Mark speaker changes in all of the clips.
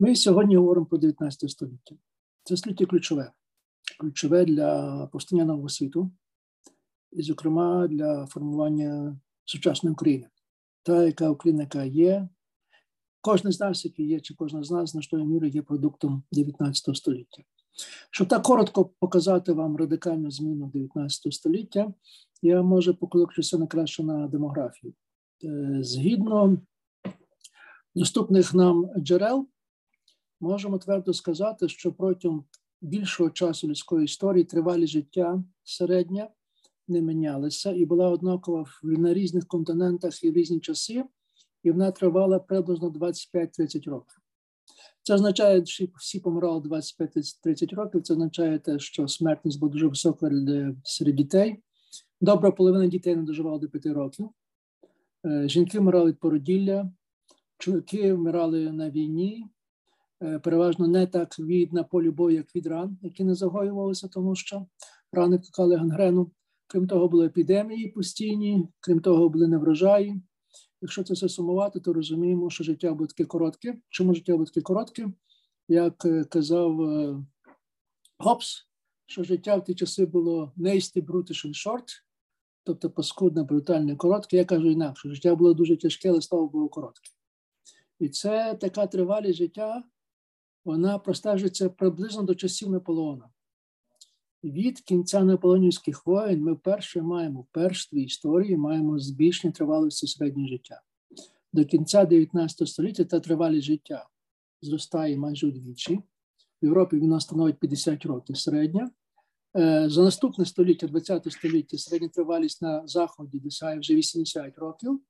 Speaker 1: Ми сьогодні говоримо про 19 століття. Це століття ключове, ключове для повстання нового світу, і, зокрема, для формування сучасної України. Та, яка Україна, яка є, кожен з нас, який є, чи кожна з нас, значною мірою є продуктом 19 століття. Щоб так коротко показати вам радикальну зміну 19 століття, я може покликаюся найкраще на демографію. Е, згідно доступних нам джерел, можемо твердо сказати, що протягом більшого часу людської історії тривалість життя середня не мінялася і була однакова на різних континентах і в різні часи, і вона тривала приблизно 25-30 років. Це означає, що всі помирали 25-30 років. Це означає те, що смертність була дуже висока серед дітей. Добра половина дітей не доживала до 5 років. Е, жінки вмирали від породілля, чоловіки вмирали на війні, переважно не так від на полі бою, як від ран, які не загоювалися, тому що рани викликали гангрену. Крім того, були епідемії постійні, крім того, були неврожаї. Якщо це все сумувати, то розуміємо, що життя буде таке коротке. Чому життя буде таке коротке? Як е, казав Гобс, що життя в ті часи було nasty, brutish and short, тобто паскудне, брутальне, коротке. Я кажу інакше, життя було дуже тяжке, але слово було коротке. І це така тривалість життя, вона простежується приблизно до часів Наполеона. Від кінця наполеонівських воєн ми вперше маємо в першій історії маємо збільшення тривалості середнього життя. До кінця 19 століття та тривалість життя зростає майже удвічі. В Європі вона становить 50 років середня, Е, за наступне століття, 20 століття, середня тривалість на заході досягає вже 80 років.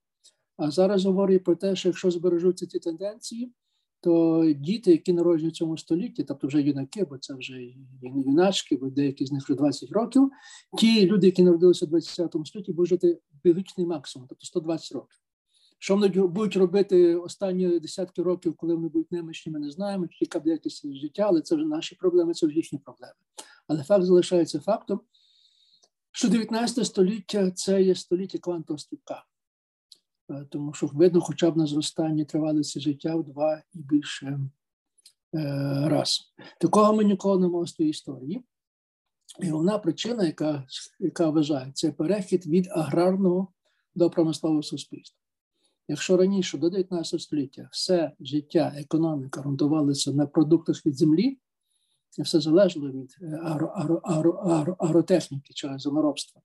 Speaker 1: А зараз говорю про те, що якщо збережуться ці тенденції, то діти, які народжені в цьому столітті, тобто вже юнаки, бо це вже юначки, бо деякі з них вже 20 років, ті люди, які народилися в 20 столітті, будуть жити біологічний максимум, тобто 120 років. Що вони будуть робити останні десятки років, коли вони будуть немощні, ми не знаємо, яка буде якість життя, але це вже наші проблеми, це вже їхні проблеми. Але факт залишається фактом, що 19 століття це є століття квантового стрибка. Е, тому що видно, хоча б на зростанні тривалості життя в два і більше е, раз. Такого ми ніколи не мали з тої історії. І головна причина, яка яка вважає, це перехід від аграрного до промислового суспільства. Якщо раніше до 19 століття все життя, економіка ґрунтувалися на продуктах від землі, все залежало від е, агротехніки чи землеробства.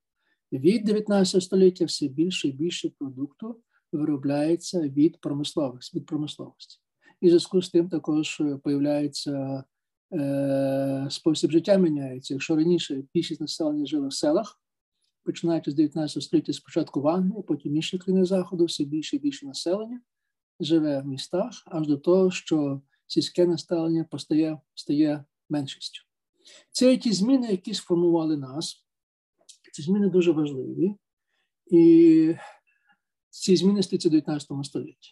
Speaker 1: Від 19 століття все більше і більше продукту виробляється від промисловості. Від промисловості. І в зв'язку з тим також появляється е, спосіб життя міняється. Якщо раніше більшість населення жило в селах, починаючи з 19 століття спочатку в Англії, потім інші країни заходу, все більше і більше населення живе в містах, аж до того, що сільське населення постає стає меншістю. Це ті зміни, які сформували нас. Ці зміни дуже важливі, і ці зміни стаються в 19 столітті.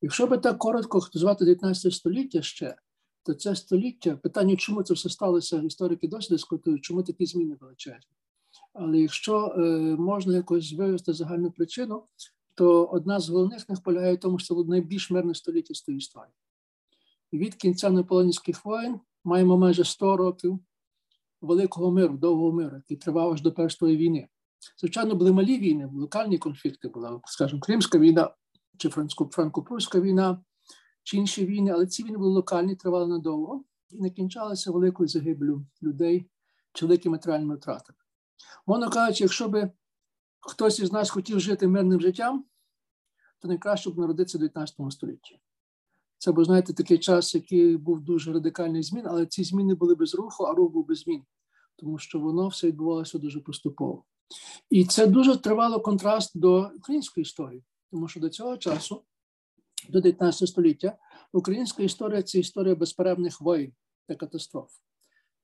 Speaker 1: Якщо би так коротко звати 19 століття ще, то це століття питання, чому це все сталося, історики досі дискутують, чому такі зміни величезні. Але якщо е, можна якось вивести загальну причину, то одна з головних них полягає в тому, що це було найбільш мирне століття з історії. Від кінця наполонівських воєн маємо майже 100 років великого миру, довгого миру, який тривав аж до Першої війни. Звичайно, були малі війни, локальні конфлікти, була, скажімо, Кримська війна чи Франко-Прусська війна, чи інші війни, але ці війни були локальні, тривали надовго і не кінчалися великою загиблю людей чи великими матеріальними втратами. Мовно кажучи, якщо би хтось із нас хотів жити мирним життям, то найкраще б народитися в 19 столітті. Це був, знаєте, такий час, який був дуже радикальний змін, але ці зміни були без руху, а рух був без змін, тому що воно все відбувалося дуже поступово. І це дуже тривало контраст до української історії, тому що до цього часу, до 19 століття, українська історія це історія безперервних воїн та катастроф,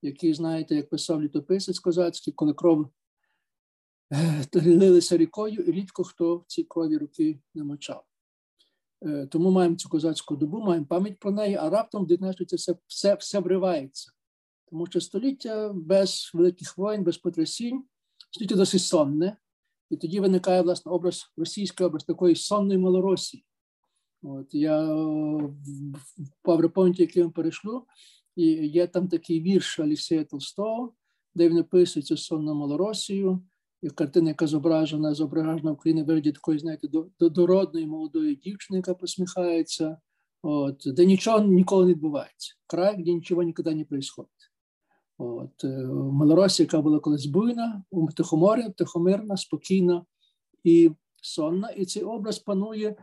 Speaker 1: які, знаєте, як писав літописець козацький, коли кров е, лилися рікою, і рідко хто в цій крові руки не мочав. Е, тому маємо цю козацьку добу, маємо пам'ять про неї, а раптом в 19 все, все, все вривається. Тому що століття без великих воїн, без потрясінь, століття досить сонне. І тоді виникає власне образ російський образ такої сонної малоросії, От Я в PowerPoint, який я перейшлю, і є там такий вірш Олексія Толстого, де він описується сон на Малоросію, і картина, яка зображена, зображена в Україні вигляді такої, знаєте, дородної молодої дівчини, яка посміхається, от, де нічого ніколи не відбувається. Край, де нічого ніколи не відбувається. От, е, Малоросія, яка була колись буйна, тихоморя, тихомирна, спокійна і сонна. І цей образ панує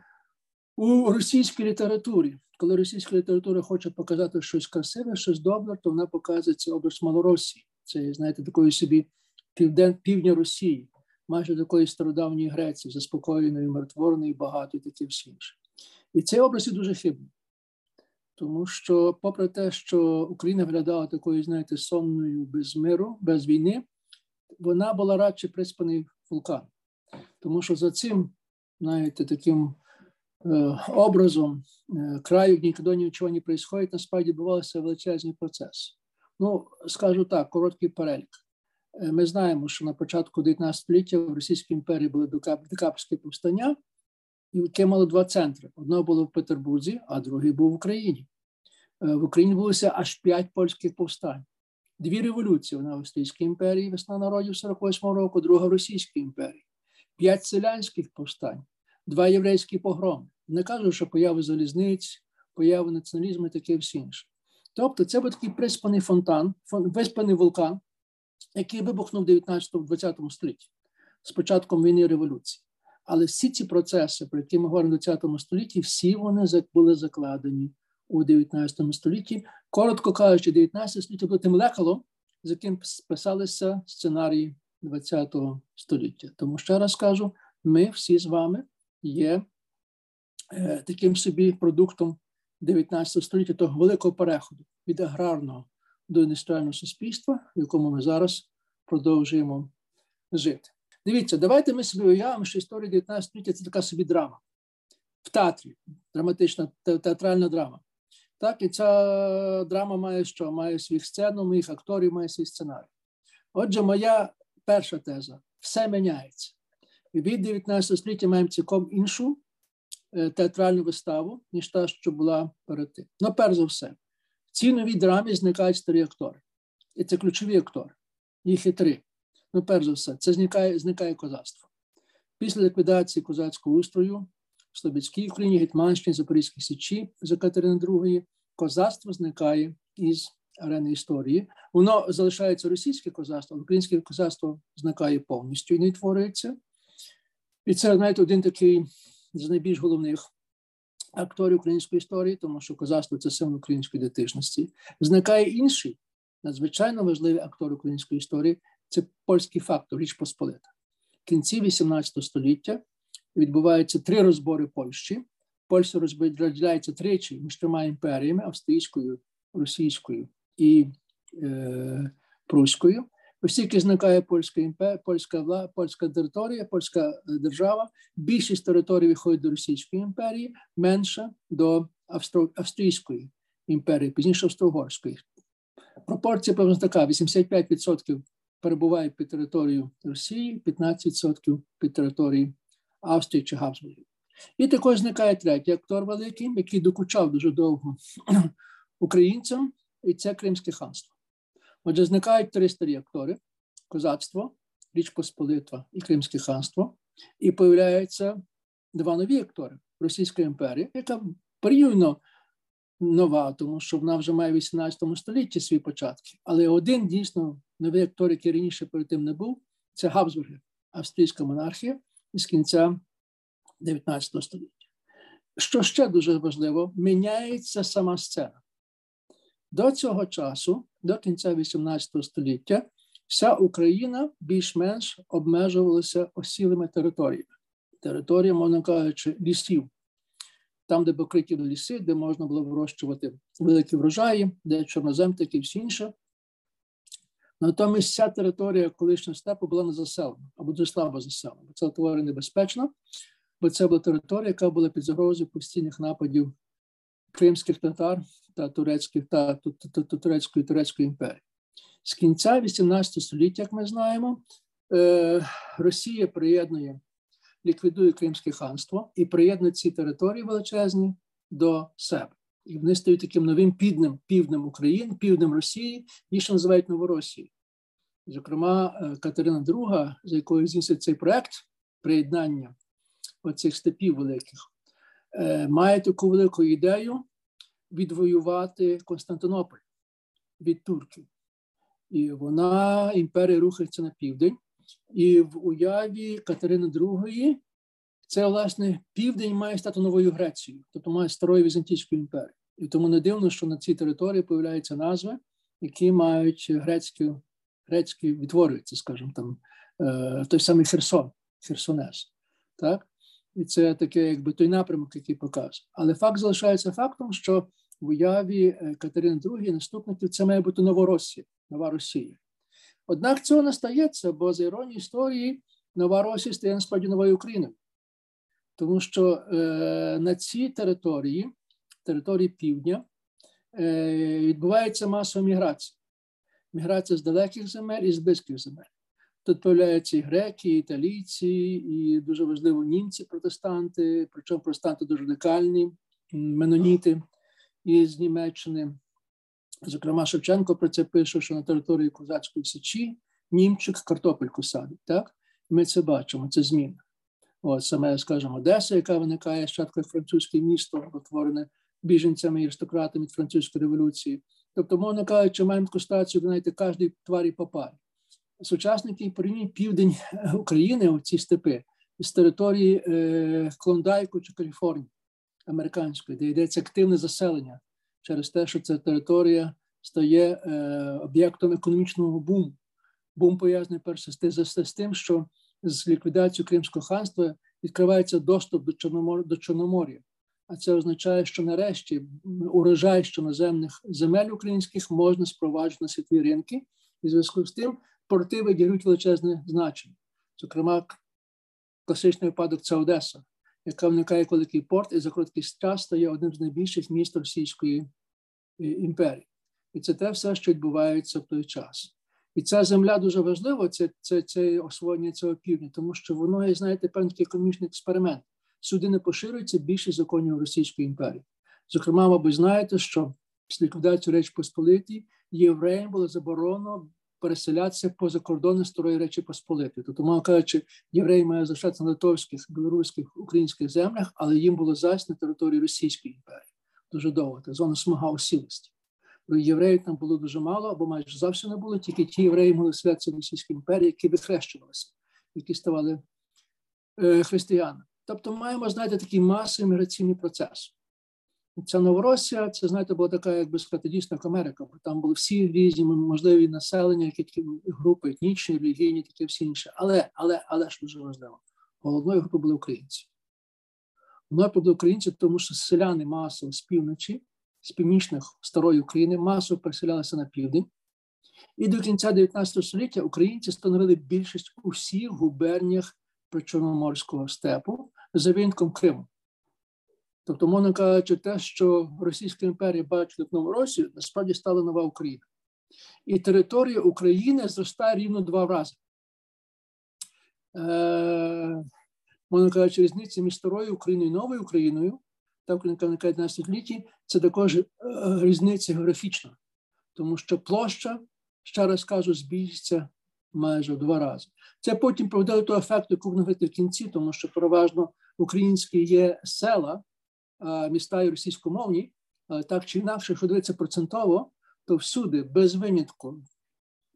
Speaker 1: у російській літературі. Коли російська література хоче показати щось красиве, щось добре, то вона показує цей образ Малоросії. Це, знаєте, такої собі півден, півдня Росії, майже такої стародавньої Греції, заспокоєної, миротворної, багатої, таке все інше. І цей образ є дуже хибний. Тому що, попри те, що Україна виглядала такою, знаєте, сонною без миру, без війни, вона була радше приспаний вулкан. Тому що за цим, знаєте, таким е, образом е, краю, ніколи нічого не відбувається, насправді відбувався величезний процес. Ну, скажу так, короткий перелік. Е, ми знаємо, що на початку 19 століття в Російській імперії були Декабрські повстання, яке мало два центри. Одно було в Петербурзі, а другий був в Україні. Е, в Україні булося аж п'ять польських повстань. Дві революції на Австрійській імперії, весна народів 48-го року, друга в Російській імперії, п'ять селянських повстань, два єврейські погроми. Не кажу, що появи залізниць, появи націоналізму і таке все інше. Тобто, це був такий приспаний фонтан, виспаний вулкан, який вибухнув в 19-20 столітті з початком війни і революції. Але всі ці процеси, про які ми говоримо в 20 столітті, всі вони були закладені у 19 столітті. Коротко кажучи, 19 століття було тим лекалом, з яким писалися сценарії 20 століття. Тому ще раз кажу: ми всі з вами є е, таким собі продуктом 19 століття того великого переходу від аграрного до індустріального суспільства, в якому ми зараз продовжуємо жити. Дивіться, давайте ми собі уявимо, що історія 19 століття це така собі драма в театрі, драматична театральна драма. Так, і ця драма має що? Має свій сцену, моїх акторів, має свій сценарій. Отже, моя перша теза: все міняється. Від 19 століття маємо цілком іншу е, театральну виставу, ніж та, що була перед тим. Ну, перш за все, в цій новій драмі зникають старі актори. І це ключові актори. Їх є три. Ну, перш за все, це зникає зникає козацтво. Після ліквідації козацького устрою в Слобідській Україні, Гетьманщині, Запорізькій Січі за Катерини II, козацтво зникає із арени історії. Воно залишається російське козацтво, українське козацтво зникає повністю і не твориться. І це навіть один такий з найбільш головних акторів української історії, тому що козацтво це символ української ідентичності. Зникає інший надзвичайно важливий актор української історії це польський фактор, Річ Посполита. В кінці 18 століття відбуваються три розбори Польщі. Польща розділяється тричі між трьома імперіями австрійською, російською і е, пруською. Оскільки зникає польська імперія, польська вла, польська територія, польська е, держава, більшість територій виходить до Російської імперії, менша до Австро, Австрійської імперії, пізніше Австро-Угорської. Пропорція певно така: 85% перебуває під територією Росії, 15% під територією Австрії чи Габсбургів. І також зникає третій актор великий, який докучав дуже довго українцям, і це Кримське ханство. Отже, зникають три старі актори: козацтво, Річ Посполитва і Кримське ханство, і появляються два нові актори Російська імперія, яка порівняно нова, тому що вона вже має в 18 столітті свої початки. Але один дійсно новий актор, який раніше перед тим не був, це Габсбурги, австрійська монархія з кінця 19 століття. Що ще дуже важливо, міняється сама сцена. До цього часу, до кінця 18 століття, вся Україна більш-менш обмежувалася осілими територіями. Територія, можна кажучи, лісів, там, де покриті ліси, де можна було вирощувати великі врожаї, де чорнозем, такі всі інше. Натомість ця територія колишнього степу була не заселена або дуже слабо заселена. Це творі небезпечно, бо це була територія, яка була під загрозою постійних нападів кримських татар та турецьких та турецької турецької імперії. З кінця 18 століття, як ми знаємо, е, Росія приєднує ліквідує Кримське ханство і приєднує ці території величезні до себе. І вони стають таким новим підним півднем України, півднем Росії, ще називають Новоросією. Зокрема, е, Катерина II, за якою здійснюється цей проект приєднання оцих степів великих, е, має таку велику ідею відвоювати Константинополь від турків. І вона імперія рухається на південь. І в уяві Катерини II це, власне, південь має стати новою Грецією, тобто має старою Візантійською імперією. І тому не дивно, що на цій території появляються назви, які мають грецькі, грецькі відтворюються, скажімо, там е, той самий Херсон, Херсонес. Так? І це таке, якби той напрямок, який показує. Але факт залишається фактом, що в уяві е, Катерини II наступників це має бути Новоросія, нова Росія. Однак цього не стається, бо за іронією історії нова Росія стає насправді новою Україною. Тому що е, на цій території, території півдня, е, відбувається масова міграція. Міграція з далеких земель і з близьких земель. Тут появляються і греки, і італійці, і дуже важливо німці, протестанти, причому протестанти дуже радикальні, меноніти із Німеччини. Зокрема, Шевченко про це пише, що на території Козацької Січі німчик картопельку садить. Так? Ми це бачимо, це зміна. От саме, скажімо, Одеса, яка виникає спочатку як французьке місто, утворене біженцями і аристократами від французької революції. Тобто, мовно кажучи, маємо таку стацію, знаєте, кожній тварі по парі. Сучасники порівнюють південь України, у ці степи, з території е, Клондайку чи Каліфорнії американської, де йдеться активне заселення через те, що ця територія стає е, об'єктом економічного буму. Бум пов'язаний перше з тим, що з ліквідацією Кримського ханства відкривається доступ до Чорномор'я до Чорномор'я. А це означає, що нарешті урожай щоноземних земель українських можна спроваджувати на світові ринки, і в зв'язку з тим порти виділяють величезне значення. Зокрема, класичний випадок це Одеса, яка виникає великий порт і за короткий час стає одним з найбільших міст Російської е, імперії. І це те все, що відбувається в той час. І ця земля дуже важлива, це це, це освоєння цього півдня, тому що воно є, знаєте, певний економічний експеримент. Сюди не поширюється більше законів Російської імперії. Зокрема, мабуть, знаєте, що після ліквідації Речі Посполитій євреям було заборонено переселятися поза кордони Старої Речі Посполитої. Тобто, мало кажучи, євреї мають залишатися на литовських, білоруських, українських землях, але їм було зась на території Російської імперії. Дуже довго, це зона смага осілості. Євреїв там було дуже мало, або майже зовсім не було, тільки ті євреї могли святися в Російській імперії, які вихрещувалися, які ставали е, християнами. Тобто маємо, знаєте, такий масовий міграційний процес. Ця Новоросія, це, знаєте, була така, якби сказати, дійсно як Америка, бо там були всі різні можливі населення, які групи, етнічні, релігійні, такі всі інші. Але, але, але ж дуже важливо, головною групою були українці. Головною були українці, тому що селяни масово з півночі, з північних старої України, масово переселялися на південь. І до кінця 19 століття українці становили більшість у всіх губерніях причорноморського степу за винком Криму. Тобто, можна кажучи, те, що Російська імперія бачить як нову Росію, насправді стала нова Україна. І територія України зростає рівно два рази. Е, Можна кажучи, різниця між старою Україною і новою Україною, так виникає 11 столітті, це також е, різниця географічна, тому що площа, ще раз кажу, збільшиться майже в два рази. Це потім проведе до ефекту, яку будемо говорити в кінці, тому що переважно українські є села міста і російськомовні, так чи інакше, якщо дивитися процентово, то всюди, без винятку,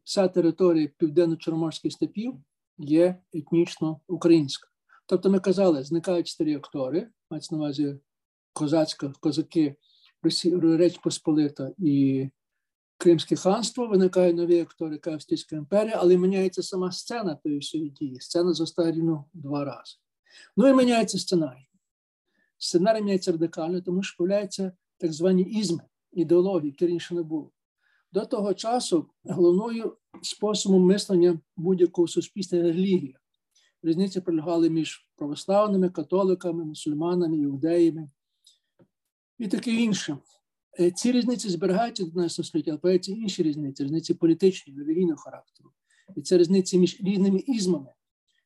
Speaker 1: вся територія південно-чорноморських степів є етнічно українська. Тобто ми казали, зникають старі актори, мається на увазі козацька, козаки, Реч Посполита і Кримське ханство, виникають нові актори Київська імперія, але міняється сама сцена тої всієї дії. Сцена зростає рівно два рази. Ну і міняється сценарій сценарій міняється радикально, тому що появляються так звані ізми, ідеології, які раніше не було. До того часу головною способом мислення будь-якого суспільства релігія. Різниці пролягали між православними, католиками, мусульманами, іудеями і таке інше. Е, ці різниці зберігаються до нас століття, але появляються інші різниці, різниці політичні, релігійного характеру. І це різниці між різними ізмами,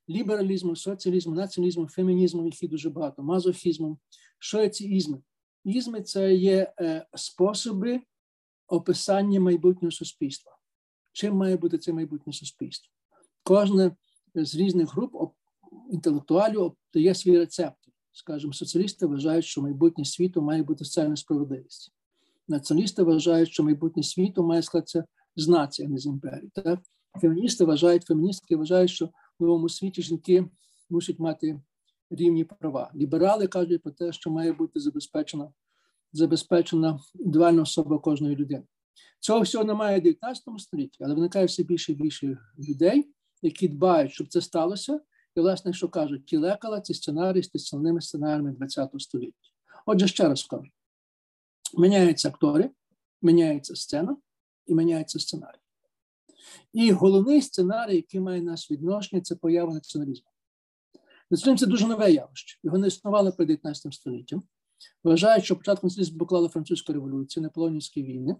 Speaker 1: лібералізму, соціалізму, націоналізму, фемінізму, їх дуже багато, мазохізму. Що є ці ізми? Ізми це є е, способи описання майбутнього суспільства. Чим має бути це майбутнє суспільство? Кожне з різних груп інтелектуалів дає свій рецепт. Скажімо, соціалісти вважають, що майбутнє світу має бути соціальна справедливість. Націоналісти вважають, що майбутнє світу має складатися з нації, а не з імперії. Так? Феміністи вважають, феміністки вважають, що в новому світі жінки мусять мати рівні права. Ліберали кажуть про те, що має бути забезпечена забезпечена індивідуальна особа кожної людини. Цього всього немає в 19 столітті, але виникає все більше і більше людей, які дбають, щоб це сталося. І, власне, що кажуть, ті лекала, ці сценарії з основними сценаріями ХХ століття. Отже, ще раз кажу: міняються актори, міняється сцена і міняється сценарій. І головний сценарій, який має нас відношення, це поява націоналізму. Націоналізм – це дуже нове явище. Його не існувало перед 19 століттям. Вважають, що початком націоналізму поклала французька революція, наполеонівські війни,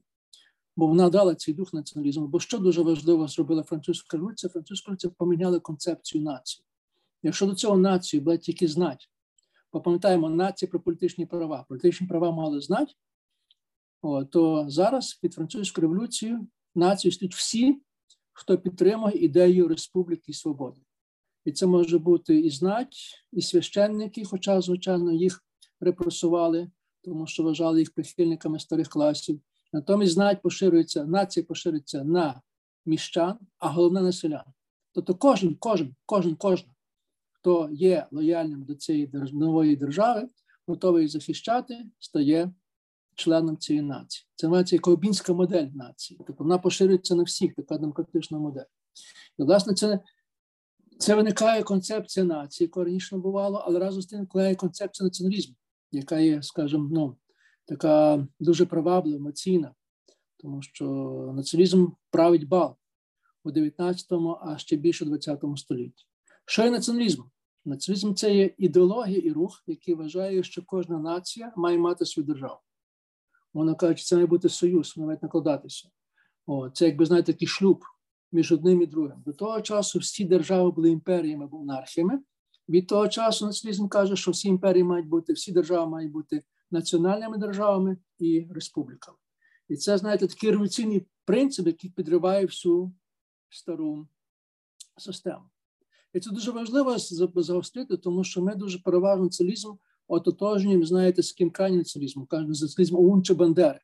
Speaker 1: бо вона дала цей дух націоналізму. Бо що дуже важливо зробила французька революція? Французька революція поміняла концепцію нації. Якщо до цього націю була тільки знать, попам'ятаємо нації про політичні права, політичні права мали знати, то зараз під французькою революцією націю стоять всі, хто підтримує ідею республіки і свободи. І це може бути і знать, і священники, хоча, звичайно, їх репресували, тому що вважали їх прихильниками старих класів. Натомість знать поширюється, нація поширюється на міщан, а головне на селян. Тобто кожен, кожен, кожен, кожен, хто є лояльним до цієї нової держави, готовий захищати, стає членом цієї нації. Це називається колбінська модель нації. Тобто вона поширюється на всіх, така демократична модель. І, власне, це це виникає концепція нації, яка раніше не бувало, але разом з тим виникає концепція націоналізму, яка є, скажімо, ну, така дуже приваблива, емоційна, тому що націоналізм править бал у 19-му, а ще більше у 20 столітті. Що є націоналізм? Націоналізм це є ідеологія і рух, який вважає, що кожна нація має мати свою державу. Вона каже, що це має бути союз, вона має накладатися. О, Це, якби знаєте, такий шлюб між одним і другим. До того часу всі держави були імперіями або монархіями. Від того часу націоналізм каже, що всі імперії мають бути, всі держави мають бути національними державами і республіками. І це, знаєте, такий революційний принцип, який підриває всю стару систему. І це дуже важливо загострити, тому що ми дуже переважно націоналізм ототожнюємо, знаєте, з ким націоналізмом, кажуть, націоналізм ОУН чи Бандери.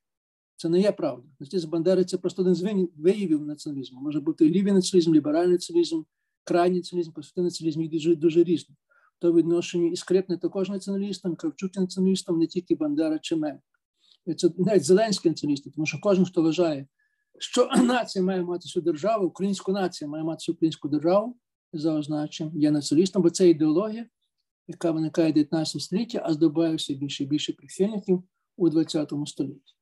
Speaker 1: Це не є правда. Націоналізм Бандери це просто один з виявів націоналізму. Може бути лівий націоналізм, ліберальний націоналізм, крайній націоналізм, конституційний націоналізм, їх дуже, дуже різні. То відношенні і скрипне також націоналістам, Кравчук націоналістам, не тільки Бандера чи Мельник. Це навіть зеленські націоналісти, тому що кожен, хто вважає, що нація має мати свою державу, українська нація має мати свою українську державу, за означенням, є націоналістом, бо це ідеологія, яка виникає в 19 столітті, а здобуває все більше і більше прихильників у 20 столітті.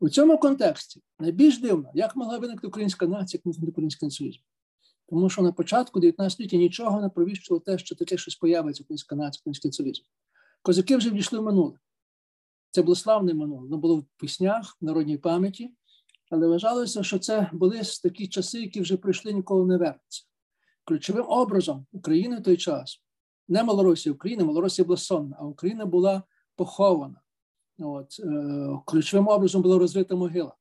Speaker 1: У цьому контексті найбільш дивно, як могла виникти українська нація, як виникнути український націоналізм. Тому що на початку 19 століття нічого не провіщило те, що таке щось появиться українська нація, український націоналізм. Козаки вже війшли в минуле. Це було славне минуле, воно було в піснях, в народній пам'яті, але вважалося, що це були такі часи, які вже пройшли, ніколи не вернуться. Ключовим образом України в той час не Малоросія, Україна, Малоросія була сонна, а Україна була похована. От, е, Ключовим образом була розрита могила.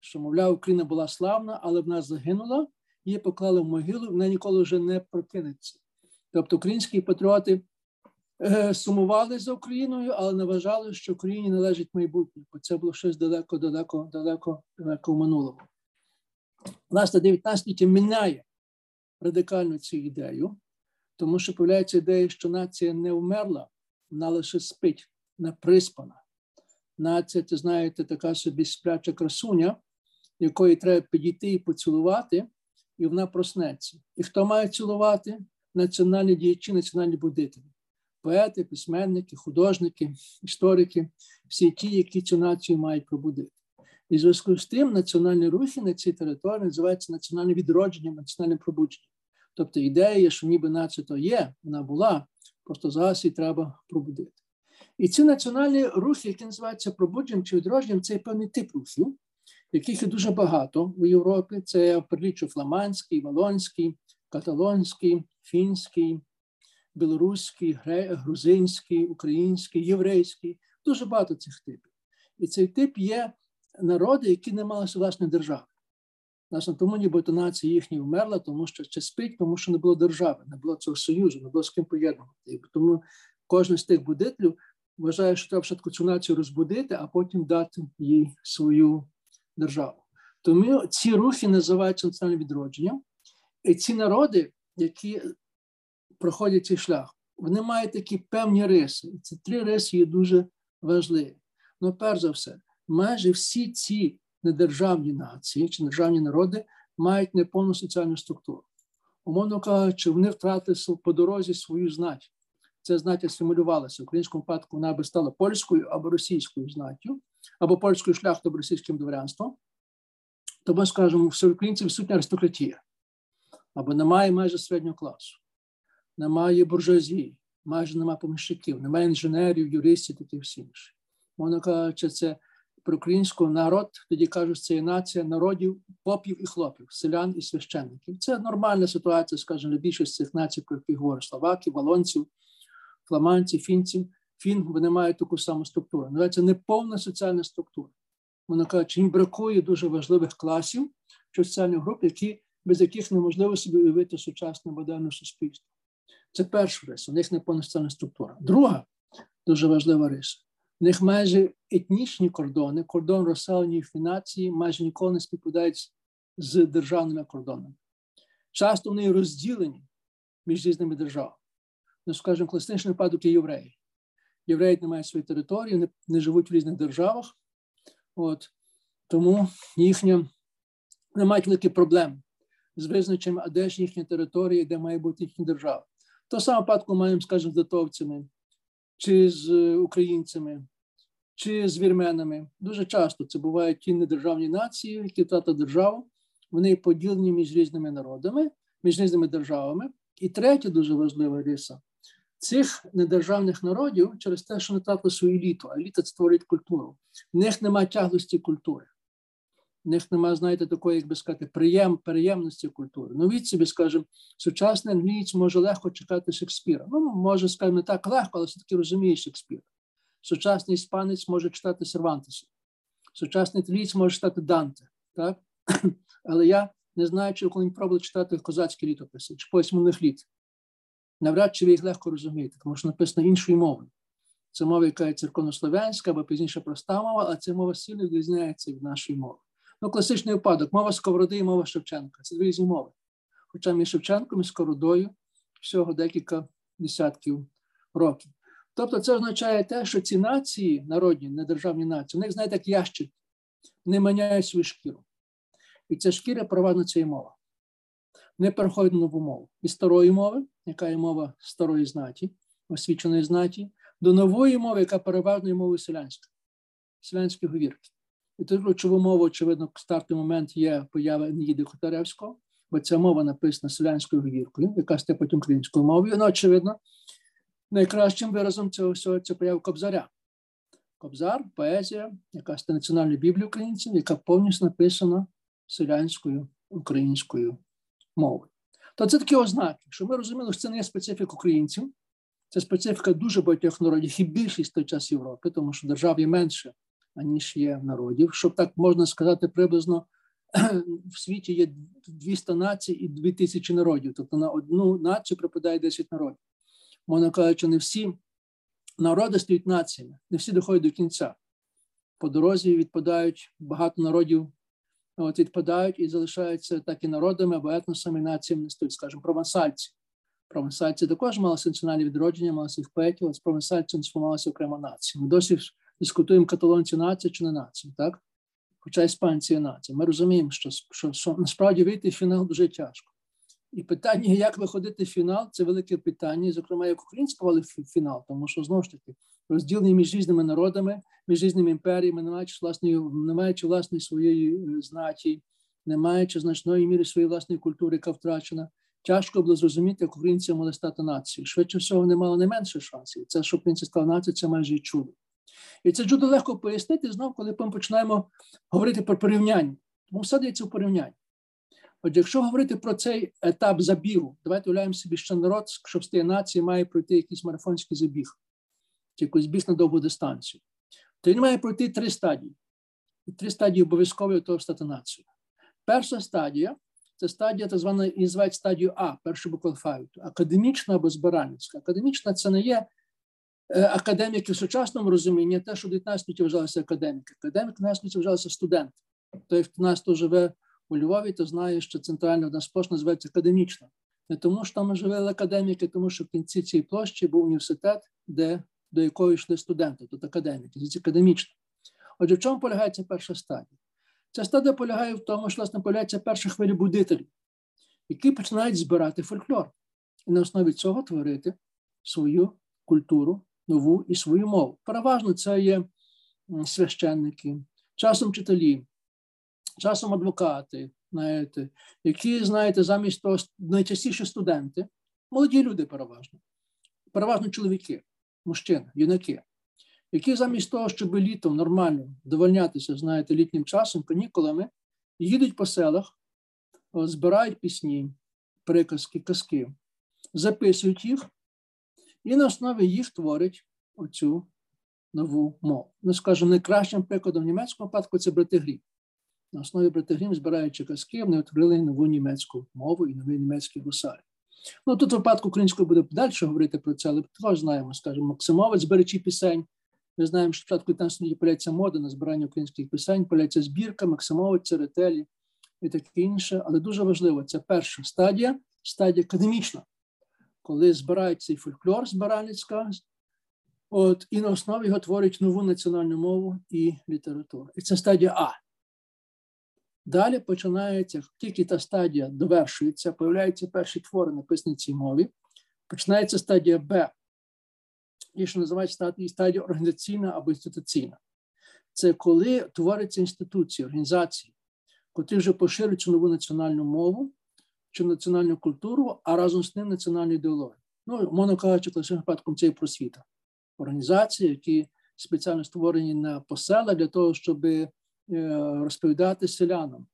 Speaker 1: Що, мовляв, Україна була славна, але вона загинула, її поклали в могилу, вона ніколи вже не прокинеться. Тобто українські патріоти е, сумували за Україною, але не вважали, що Україні належить майбутнє, бо це було щось далеко, далеко, далеко, далеко в минулому. Власне, 19 століття міняє радикально цю ідею, тому що появляється ідея, що нація не вмерла, вона лише спить, не приспана. Нація, це знаєте, така собі спляча красуня, якої треба підійти і поцілувати, і вона проснеться. І хто має цілувати? Національні діячі, національні будителі, поети, письменники, художники, історики, всі ті, які цю націю мають пробудити. І в зв'язку з тим національні рухи на цій території називаються національним відродженням, національним пробудженням. Тобто ідея, що ніби нація є, вона була, просто зараз її треба пробудити. І ці національні рухи, які називаються пробудженням чи відродженням, це певний тип рухів, яких є дуже багато у Європі. Це прилічу фламандський, валонський, каталонський, фінський, білоруський, грузинський, український, єврейський. Дуже багато цих типів. І цей тип є народи, які не мали власної держави. Власне, тому нібито нація їхня вмерла, тому що ще спить, тому що не було держави, не було цього союзу, не було з ким поєднувати. І тому кожен з тих будителів вважає, що треба спочатку цю націю розбудити, а потім дати їй свою державу. Тому ці рухи називаються національним відродженням. І ці народи, які проходять цей шлях, вони мають такі певні риси. І ці три риси є дуже важливі. Ну, перш за все, майже всі ці недержавні нації чи державні народи мають неповну соціальну структуру. Умовно кажучи, вони втратили по дорозі свою знать. Це знаття симулювалося. В українському випадку вона би стала польською або російською знаттю, або польською шляхтою або російським дворянством. Тому, скажімо, в українців відсутня аристократія, або немає майже середнього класу, немає буржуазії, майже немає поміщиків, немає інженерів, юристів, таких всі інші. Можна кажучи, це про український народ, тоді кажуть, це є нація народів, попів і хлопів, селян і священників. Це нормальна ситуація, скажімо, для більшості цих націй, про які говорять словаків, валонців, фламандців, фінців. Фін вони мають таку саму структуру. Але це не повна соціальна структура. Вона каже, їм бракує дуже важливих класів чи соціальних груп, які, без яких неможливо собі уявити сучасне модерне суспільство. Це перша риса, у них не повна соціальна структура. Друга дуже важлива риса. У них майже етнічні кордони, кордон розселення і нації майже ніколи не співпадають з державними кордонами. Часто вони розділені між різними державами. Ну, скажімо, класичний випадок є євреї. Євреї не мають своєї території, не, не живуть в різних державах, От, тому їхня не мають великих проблем з визначенням, а де ж їхня територія, де має бути їхня держава. То саме випадку маємо, скажімо, з литовцями, чи з українцями, чи з вірменами. Дуже часто це бувають ті недержавні нації, які втратили державу, вони поділені між різними народами, між різними державами. І третя дуже важлива риса цих недержавних народів через те, що не втратили свою еліту, а еліта створює культуру. В них немає тяглості культури. В них немає, знаєте, такої, як би сказати, приєм, приємності культури. Ну, від собі, скажімо, сучасний англієць може легко чекати Шекспіра. Ну, може, скажімо, не так легко, але все-таки розуміє Шекспіра. Сучасний іспанець може читати Сервантеса. Сучасний італієць може читати Данте. Так? Але я не знаю, чи коли він пробував читати козацькі літописи, чи письменних літ. Навряд чи ви їх легко розумієте, тому що написано іншою мовою. Це мова, яка є церковнослов'янська або пізніше проста мова, а ця мова сильно відрізняється від нашої мови. Ну, класичний випадок: мова Сковороди і мова Шевченка. Це дві різні мови. Хоча між Шевченком і Скородою всього декілька десятків років. Тобто, це означає те, що ці нації, народні, недержавні нації, у них, знаєте, як ящик, не міняють свою шкіру. І ця шкіра провадна цієї мова. Не переходить на нову мову. Із старої мови, яка є мова старої знаті, освіченої знаті, до нової мови, яка переважно є мовою селянські говірки. І тут ключову мову, очевидно, стартовий момент є поява Ніїди Хотаревського, бо ця мова написана селянською говіркою, яка стає потім українською мовою. Ну, очевидно, найкращим виразом цього всього це поява Кобзаря. Кобзар, поезія, яка стає національною українців, яка повністю написана селянською українською мовою. То це такі ознаки, що ми розуміли, що це не є специфіка українців, це специфіка дуже багатьох народів і більшість той час Європи, тому що держав є менше, аніж є народів. Щоб так можна сказати, приблизно в світі є 200 націй і 2000 народів. Тобто на одну націю припадає 10 народів. Можна кажучи, не всі народи стають націями, не всі доходять до кінця. По дорозі відпадають багато народів от відпадають і залишаються так і народами або етносами, націями, не стають, скажімо, провансальці. Провансальці також мали національне відродження, мали своїх поетів, але з провансальців сформувалася окрема нація. Ми досі дискутуємо каталонці нація чи не нація, так? Хоча іспанці є нація. Ми розуміємо, що, що, що насправді вийти в фінал дуже тяжко. І питання, як виходити в фінал, це велике питання, зокрема, як українці попали фінал, тому що знову ж таки розділені між різними народами, між різними імперіями, не маючи власної, не маючи власної своєї е, знаті, не маючи значної міри своєї власної культури, яка втрачена. Тяжко було зрозуміти, як українці могли стати нацією. Швидше всього, вони мали не менше шансів. Це, що українці стали нацією, це майже і чудо. І це чудо легко пояснити знову, коли ми починаємо говорити про порівняння. Тому все дається в порівнянні. Отже, якщо говорити про цей етап забігу, давайте уявляємо собі, що народ, щоб стає нації, має пройти якийсь марафонський забіг, чи якусь біг на довгу дистанцію, то він має пройти три стадії. І три стадії обов'язково того стати нацією. Перша стадія це стадія, так звана, і називають стадію А, першу букву алфавіту, академічна або збиральницька. Академічна це не є е, академіки в сучасному розумінні, те, що в 19 столітті вважалися академіки. Академік в 19 столітті вважалися студент. Той, хто нас живе у Львові, то знає, що центральна одна сплоща називається академічна. Не тому, що там жили академіки, тому що в кінці цієї площі був університет, де до якої йшли студенти, тут академіки, це академічна. Отже, в чому полягає ця перша стадія? Ця стадія полягає в тому, що власне полягається перша хвиля будителів, які починають збирати фольклор і на основі цього творити свою культуру, нову і свою мову. Переважно це є священники, часом вчителі, часом адвокати, знаєте, які, знаєте, замість того найчастіше студенти, молоді люди переважно, переважно чоловіки, мужчини, юнаки, які замість того, щоб літом нормально довольнятися, знаєте, літнім часом, канікулами, їдуть по селах, збирають пісні, приказки, казки, записують їх і на основі їх творять оцю нову мову. Ну, скажімо, найкращим прикладом в німецькому випадку це брати Грім. На основі брати збираючи казки, вони відкрили нову німецьку мову і новий німецький гусар. Ну, тут в випадку українською буде далі говорити про це, але також знаємо, скажімо, Максимовець, зберечі пісень. Ми знаємо, що спочатку 19 століття поляться мода на збирання українських пісень, поляться збірка, Максимовець, Церетелі і таке інше. Але дуже важливо, це перша стадія, стадія академічна, коли збирають цей фольклор збиральницька, от, і на основі його творять нову національну мову і літературу. І це стадія А. Далі починається, тільки та стадія довершується, появляються перші твори, написані цій мові. Починається стадія Б, і що називають стадія, організаційна або інституційна. Це коли творяться інституції, організації, котрі вже поширюють нову національну мову чи національну культуру, а разом з ним національну ідеологію. Ну, мовно кажучи, класичним випадком і просвіта. Організації, які спеціально створені на посела для того, щоб розповідати селянам,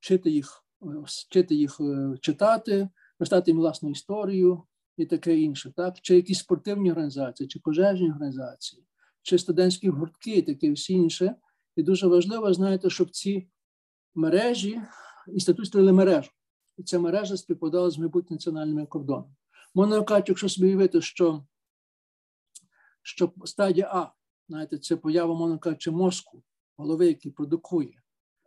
Speaker 1: вчити їх, вчити їх е, читати, розповідати їм власну історію, і таке інше, так? Чи якісь спортивні організації, чи пожежні організації, чи студентські гуртки, і таке всі інше. І дуже важливо, знаєте, щоб ці мережі, інститут створили мережу. І ця мережа співпадала з майбутніми національними кордонами. Можна кажучи, якщо собі уявити, що що стадія А, знаєте, це поява, можна кажучи, мозку, голови, який продукує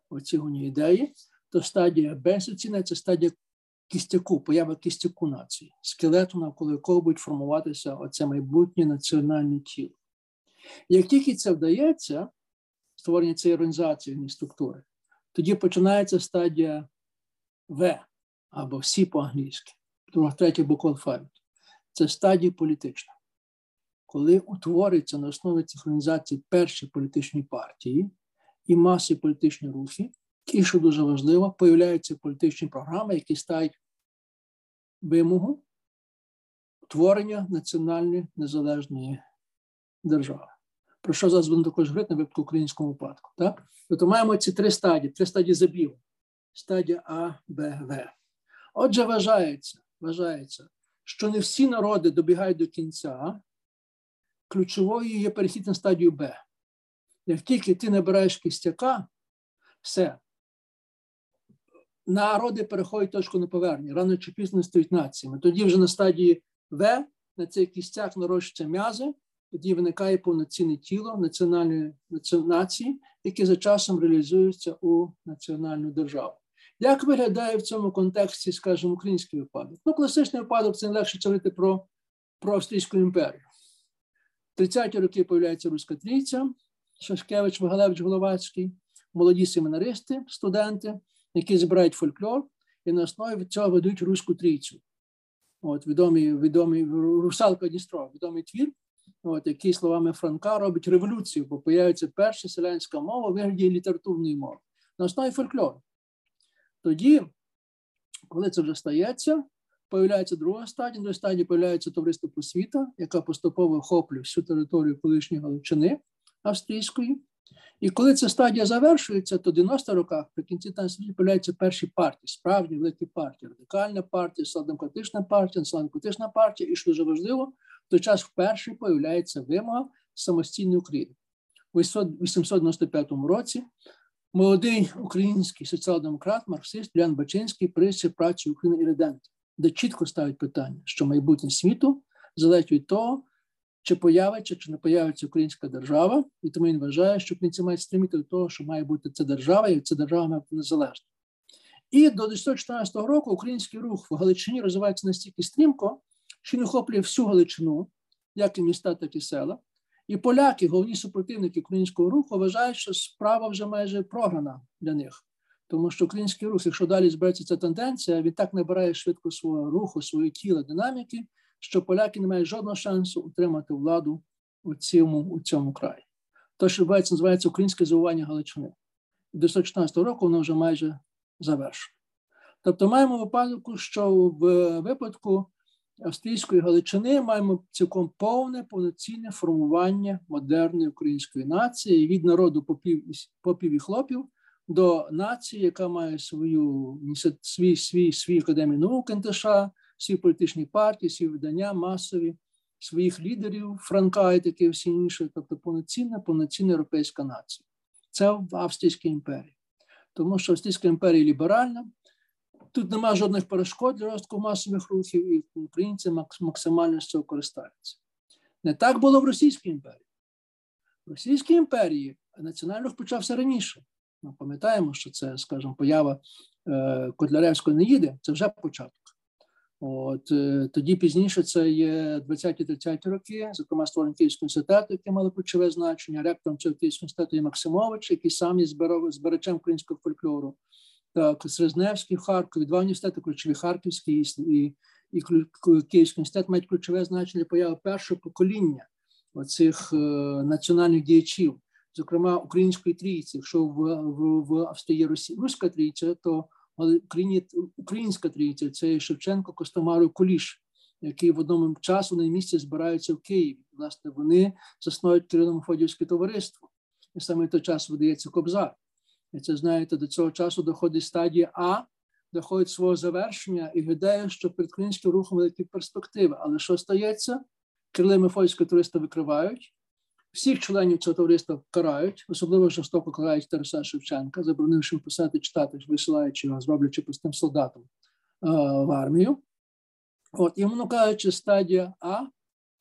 Speaker 1: оці ідеї, то стадія Б це стадія кістяку, поява кістяку нації, скелету, навколо якого будуть формуватися оце майбутнє національне тіло. Як тільки це вдається, створення цієї організації структури, тоді починається стадія В або всі по-англійськи, друга, третя буква алфавіту. Це стадія політична. Коли утворюються на основі цих організацій перші політичні партії і маси політичні рухи, і, що дуже важливо, появляються політичні програми, які ставлять вимогу творення національної незалежної держави. Про що зараз будемо також говорити на випадку українському випадку. Так? Тобто маємо ці три стадії, три стадії забігу. Стадія А, Б, В. Отже, вважається, вважається, що не всі народи добігають до кінця. Ключовою є перехід на стадію Б. Як тільки ти набираєш кістяка, все, народи переходять точку неповернення, рано чи пізно стають націями. Тоді вже на стадії В на цей кістяк нарощуються м'язи, тоді виникає повноцінне тіло національної нації, яке за часом реалізується у національну державу. Як виглядає в цьому контексті, скажімо, український випадок? Ну, класичний випадок це легше говорити про, про Австрійську імперію. 30-ті роки появляється Руська трійця, Шашкевич, Вагалевич, Головацький, молоді семінаристи, студенти які збирають фольклор і на основі цього ведуть руську трійцю. От відомий відомий Русалка Дністро, відомий твір, от, який словами Франка робить революцію, бо появиться перша селянська мова в вигляді літературної мови на основі фольклору. Тоді, коли це вже стається, появляється друга стадія, другій стадії появляється товариство просвіта, яка поступово охоплює всю територію колишньої Галичини австрійської. І коли ця стадія завершується, то в 90 роках при кінці світі з'являються перші партії, справді великі партії, радикальна партія, соціал-демократична партія, національно-демократична партія, і що дуже важливо, в той час вперше появляється вимога самостійної України. У 895 році молодий український соціал-демократ, марксист Ян Бачинський прийшли працю України і редент, де чітко ставить питання, що майбутнє світу залежить від того, чи появиться, чи не появиться українська держава, і тому він вважає, що українці мають стримити до того, що має бути ця держава, і ця держава має бути незалежна. І до 1914 року український рух в Галичині розвивається настільки стрімко, що він охоплює всю Галичину, як і міста, так і села. І поляки, головні супротивники українського руху, вважають, що справа вже майже програна для них. Тому що український рух, якщо далі збереться ця тенденція, він так набирає швидко свого руху, своє тіла, динаміки, що поляки не мають жодного шансу утримати владу у цьому у цьому краї. То, що відбувається, називається українське завоювання Галичини. До 114 року воно вже майже завершено. Тобто маємо випадку, що в випадку австрійської Галичини маємо цілком повне повноцінне формування модерної української нації від народу попів, попів і хлопів до нації, яка має свою свій свій свій академію наук НТШ, свої політичні партії, свої видання, масові, своїх лідерів, Франка і таке всі інші, тобто повноцінна, повноцінна європейська нація. Це в Австрійській імперії. Тому що Австрійська імперія ліберальна, тут немає жодних перешкод для розвитку масових рухів, і українці максимально з цього користаються. Не так було в Російській імперії. В Російській імперії національний рух почався раніше. Ми пам'ятаємо, що це, скажімо, поява е, Котляревської не їде, це вже початок. От е, тоді пізніше це є 20-30 роки, зокрема створення Київського інституту, яке мало ключове значення. Ректором цього Київського інституту є Максимович, який сам є збирачем українського фольклору. Так, Срезневський Харкові, два університети, ключові Харківський і і Київський інститут мають ключове значення появи першого покоління оцих е, національних діячів, зокрема української трійці. Якщо в в, в Австрії є руська трійця, то але українська трійця це Шевченко, Костомару, Куліш, які в одному часу на місці збираються в Києві. Власне, вони заснують Кирило-Мефодіївське товариство. І саме в той час видається Кобзар. І це знаєте, до цього часу доходить стадія А, доходить свого завершення і гадає, що перед українським рухом великі перспективи. Але що стається? Кирило Мефодійське товариство викривають, Всіх членів цього товариства карають, особливо жорстоко карають Тараса Шевченка, заборонивши писати читати, висилаючи його, зроблячи простим солдатом в армію. От, і воно кажучи, стадія А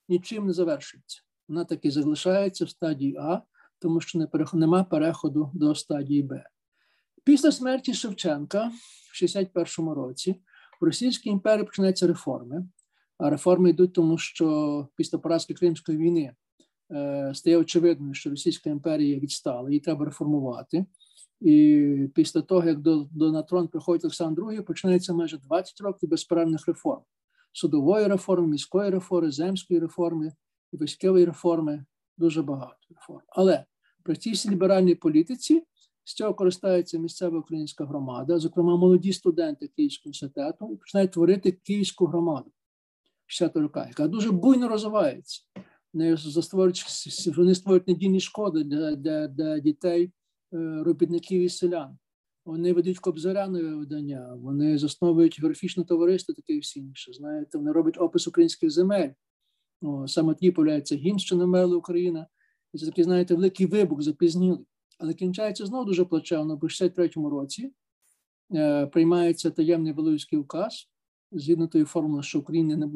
Speaker 1: нічим не завершується. Вона таки залишається в стадії А, тому що нема переходу до стадії Б. Після смерті Шевченка в 61-му році в Російській імперії починаються реформи. А реформи йдуть, тому що після поразки Кримської війни Е, стає очевидним, що Російська імперія відстала, її треба реформувати. І після того, як до, до на трон приходить Олександр II, починається майже 20 років безперервних реформ: судової реформи, міської реформи, земської реформи військової реформи дуже багато реформ. Але при цій ліберальній політиці з цього користається місцева українська громада, зокрема молоді студенти Київського університету, і починають творити київську громаду 60 роках, яка дуже буйно розвивається не створюють, вони створюють надійні шкоди для для, для дітей, е, робітників і селян. Вони ведуть кобзарянове видання, вони засновують графічне товариство, таке і всі інше. Знаєте, вони роблять опис українських земель. О, Саме тоді появляється гімн, що Україна. І це такий, знаєте, великий вибух запізнілий. Але кінчається знову дуже плачевно, бо в 63-му році е, приймається таємний Валуївський указ, згідно тої формули, що України не,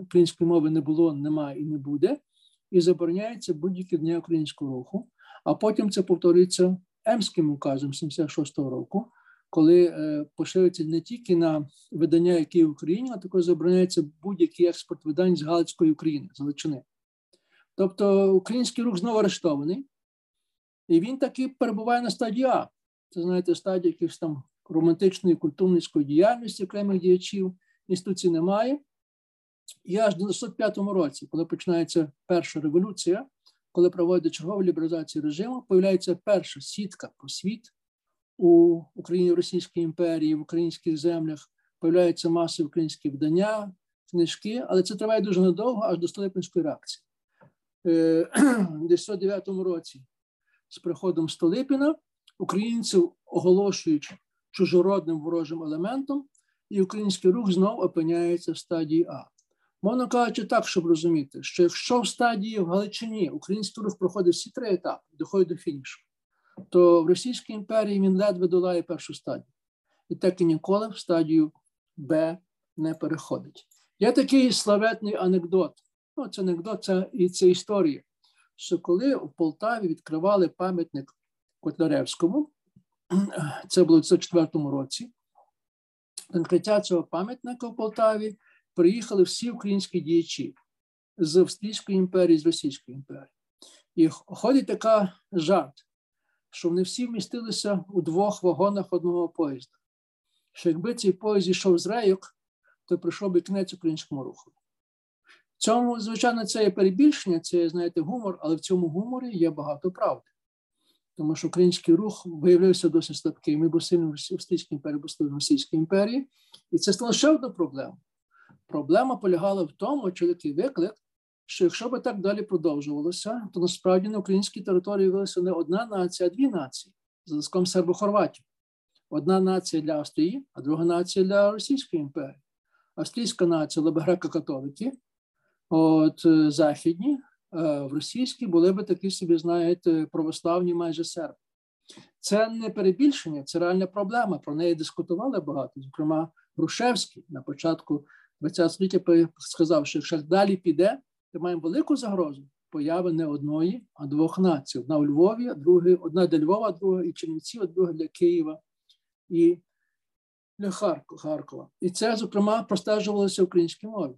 Speaker 1: української мови не було, немає і не буде і забороняється будь-які дні українського руху. А потім це повторюється Емським указом 76-го року, коли е, поширюється не тільки на видання, які в Україні, а також забороняється будь-який експорт видань з Галицької України, з Галичини. Тобто український рух знову арештований, і він таки перебуває на стадії А. Це знаєте, стадія якихось там романтичної культурної діяльності окремих діячів, інституцій немає. І аж в 1905 році, коли починається перша революція, коли проводять чергову лібералізацію режиму, появляється перша сітка про світ у Україні Російській імперії, в українських землях, появляються маси українські видання, книжки, але це триває дуже недовго, аж до Столипинської реакції. Е, в 1909 році з приходом Столипіна українців оголошують чужородним ворожим елементом, і український рух знову опиняється в стадії А. Мовно кажучи, так, щоб розуміти, що якщо в стадії в Галичині український рух проходить всі три етапи, доходить до фінішу, то в Російській імперії він ледве долає першу стадію. І так і ніколи в стадію Б не переходить. Є такий славетний анекдот. Ну, це анекдот, це і це історія. Що коли в Полтаві відкривали пам'ятник Котляревському, це було в 1904 році, відкриття цього пам'ятника в Полтаві приїхали всі українські діячі з Австрійської імперії, з Російської імперії. І ходить така жарт, що вони всі вмістилися у двох вагонах одного поїзда. Що якби цей поїзд йшов з рейок, то прийшов би кінець українському руху. В цьому, звичайно, це є перебільшення, це є, знаєте, гумор, але в цьому гуморі є багато правди. Тому що український рух виявився досить слабким. Ми були сильно в Австрійській імперії, бо в Російській імперії. І це стало ще одна проблема. Проблема полягала в тому, чи такий виклик, що якщо би так далі продовжувалося, то насправді на українській території вилася не одна нація, а дві нації за зв'язком сербо-хорватів. Одна нація для Австрії, а друга нація для Російської імперії. Австрійська нація були греко-католики, от е, західні, е, в російській були б такі собі, знаєте, православні майже серби. Це не перебільшення, це реальна проблема. Про неї дискутували багато. Зокрема, Грушевський на початку ХХ століття сказав, що якщо далі піде, то маємо велику загрозу появи не одної, а двох націй. Одна у Львові, а друга, одна для Львова, друга і Чернівці, а друга для Києва і для Харкова. І це, зокрема, простежувалося в українській мові,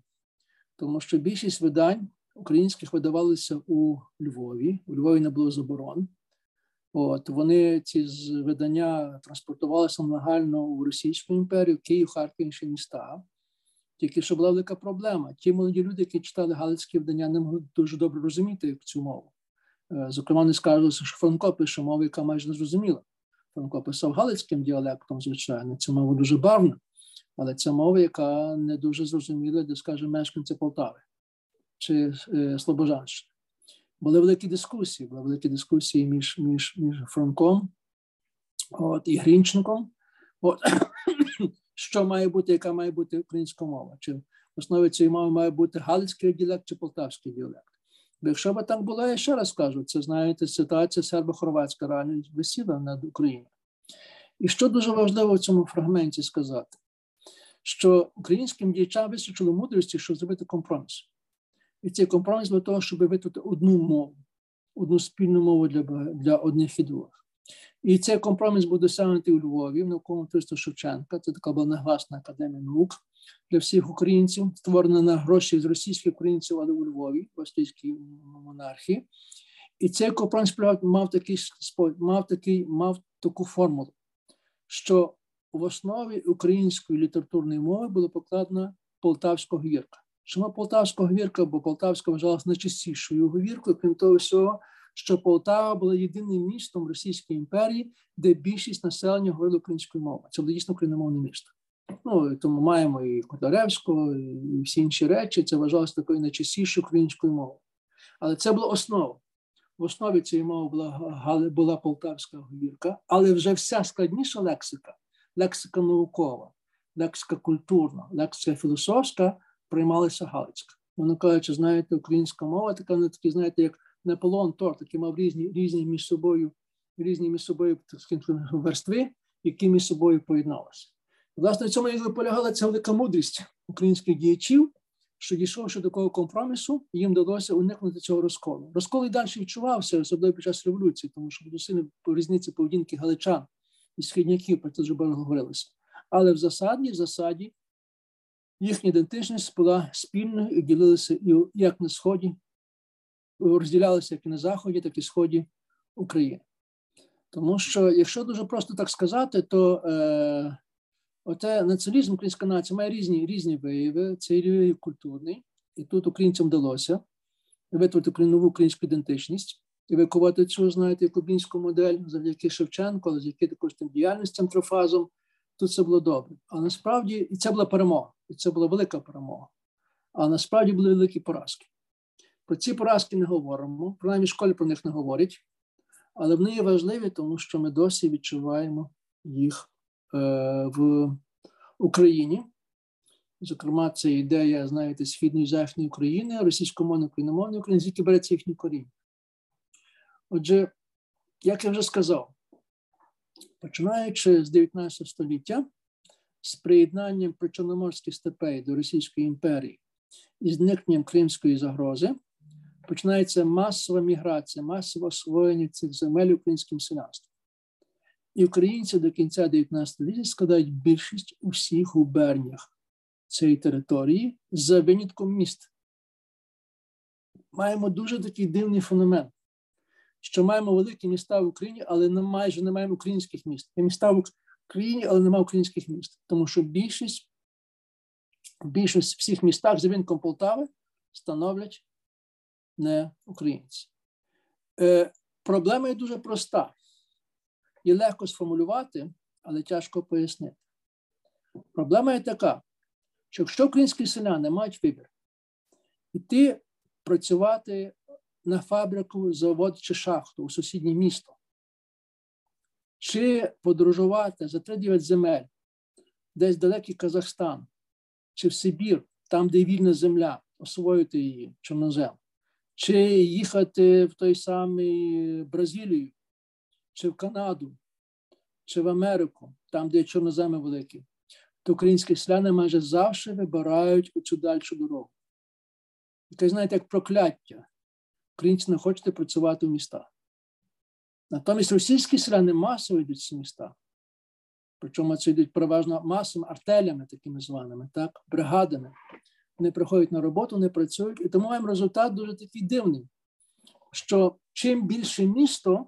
Speaker 1: тому що більшість видань українських видавалися у Львові. У Львові не було заборон. От вони ці видання транспортувалися нагально у Російську імперію, Київ, Харків, інші міста. Тільки що була велика проблема. Ті молоді люди, які читали галицькі видання, не могли дуже добре розуміти цю мову. Е, зокрема, не скаржилися, що Франко пише мову, яка майже не зрозуміла. Франко писав галицьким діалектом, звичайно, ця мова дуже барвна, але це мова, яка не дуже зрозуміла, де, скажімо, мешканці Полтави чи е, Слобожанщини. Були великі дискусії, були великі дискусії між між, між Франком от, і Грінченком. От, що має бути, яка має бути українська мова? Чи в основі цієї мови має бути галицький діалект чи полтавський діалект? Бо якщо б так було, я ще раз кажу, це знаєте, ситуація сербо-хорватська реально висіла над Україною. І що дуже важливо в цьому фрагменті сказати, що українським діячам вистачило мудрості, щоб зробити компроміс. І цей компроміс для того, щоб витворити одну мову, одну спільну мову для для одних і двох. І цей компроміс був досягнутий у Львові, в науковому товаристві Шевченка. Це така була негласна академія наук для всіх українців, створена на гроші з російських українців, але у Львові, в австрійській монархії. І цей компроміс мав такий мав такий, мав таку формулу, що в основі української літературної мови було покладена полтавська говірка. Чому полтавська говірка, бо Полтавська вважалася найчастішою говіркою, крім того всього, що Полтава була єдиним містом Російської імперії, де більшість населення говорила українською мовою. Це було дійсно україномовне місто. Ну тому маємо і Котляревську, і всі інші речі. Це вважалося такою найчастішою українською мовою. Але це була основа. В основі цієї мови була була полтавська говірка, але вже вся складніша лексика, лексика наукова, лексика культурна, лексика філософська приймалася Галицька. Воно кажучи, знаєте, українська мова така не такі, знаєте, як Наполеон Торт, який мав різні різні між собою різні між собою верстви, які між собою поєдналися. Власне, в цьому і полягала ця велика мудрість українських діячів, що дійшовши до такого компромісу, їм вдалося уникнути цього розколу. Розкол і далі відчувався, особливо під час революції, тому що дуже сильно різниці поведінки галичан і східняків, про це вже багато говорилося. Але в засаді, в засаді, їхня ідентичність була спільною і ділилися і як на сході, розділялися як і на заході, так і сході України. Тому що, якщо дуже просто так сказати, то е, оте націоналізм українська нація має різні різні вияви, це і культурний, і тут українцям вдалося витворити нову українську ідентичність і викувати цю, знаєте, кубінську модель завдяки Шевченку, але завдяки також тим діяльностям трофазом. Тут це було добре. А насправді і це була перемога, і це була велика перемога. А насправді були великі поразки. Про ці поразки не говоримо, принаймні в школі про них не говорять. але вони є важливі, тому що ми досі відчуваємо їх е, в Україні. Зокрема, це ідея, знаєте, східної і західної України, російськомовної україномовної України, звідки береться їхні коріння. Отже, як я вже сказав, починаючи з 19 століття, з приєднанням причорноморських степей до Російської імперії і зникненням кримської загрози, починається масова міграція, масове освоєння цих земель українським селянством. І українці до кінця 19 століття складають більшість у всіх губерніях цієї території за винятком міст. Маємо дуже такий дивний феномен, що маємо великі міста в Україні, але не майже не маємо українських міст. Є міста в Україні, але немає українських міст, тому що більшість більшість всіх містах за винком Полтави становлять не українці. Е, Проблема є дуже проста і легко сформулювати, але тяжко пояснити. Проблема є така, що якщо українські селяни мають вибір, іти працювати на фабрику, завод чи шахту у сусіднє місто, чи подорожувати за 3-9 земель, десь далекий Казахстан, чи в Сибір, там, де вільна земля, освоїти її чорнозем, чи їхати в той самий Бразилію, чи в Канаду, чи в Америку, там, де чорноземи великі, то українські селяни майже завжди вибирають цю дальшу дорогу. Яке, знаєте, як прокляття. Українці не хочете працювати в містах. Натомість російські селяни масово йдуть в міста. Причому це йдуть переважно масовими артелями, такими званими, так, бригадами. Вони приходять на роботу, вони працюють, і тому маємо результат дуже такий дивний, що чим більше місто,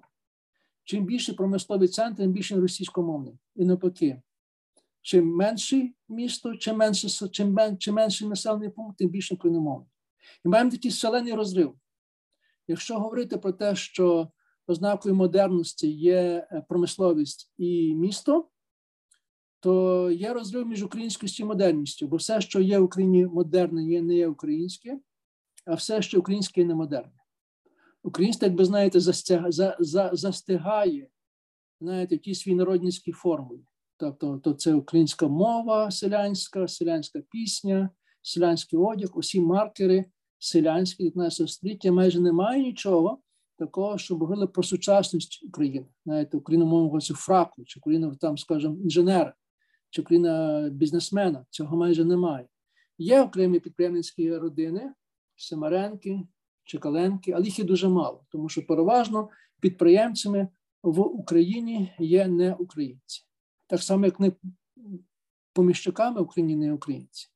Speaker 1: чим більше промисловий центр, тим більше російськомовний. І навпаки, чим менше місто, чим менше чим, чим менший населений пункт, тим більше україномовний. І маємо такий шалений розрив. Якщо говорити про те, що ознакою модерності є е, промисловість і місто, то є розрив між українськістю і модерністю, бо все, що є в Україні модерне, є не є українське, а все, що українське, є не модерне. Українське, як ви знаєте, застигає знаєте, в тій свій народницькій формулі. Тобто то це українська мова селянська, селянська пісня, селянський одяг, усі маркери селянські 19 століття майже немає нічого такого, що говорили про сучасність України. Знаєте, україномовного фраку, чи Україна там, скажімо, інженера, чи Україна бізнесмена. Цього майже немає. Є окремі підприємницькі родини, Семаренки, Чекаленки, але їх є дуже мало, тому що переважно підприємцями в Україні є не українці. Так само, як не поміщиками в Україні не українці.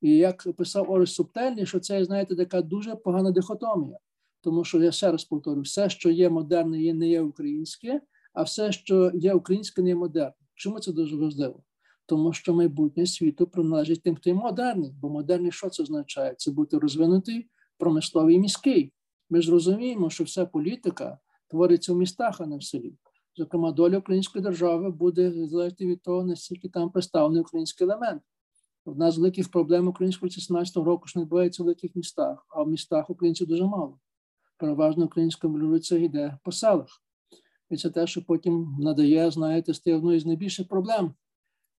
Speaker 1: І як писав Орес Субтельний, що це, знаєте, така дуже погана дихотомія. Тому що я ще раз повторю, все, що є модерне, не є українське, а все, що є українське, не є модерне. Чому це дуже важливо? Тому що майбутнє світу приналежить тим, хто є модерний. Бо модерний що це означає? Це бути розвинутий, промисловий міський. Ми ж розуміємо, що вся політика твориться в містах, а не в селі. Зокрема, доля української держави буде залежати від того, наскільки там представлений український елемент. Одна з великих проблем українського 17 року що не відбувається в великих містах, а в містах українців дуже мало. Переважно українська революція йде по селах. І це те, що потім надає, знаєте, стає одною з найбільших проблем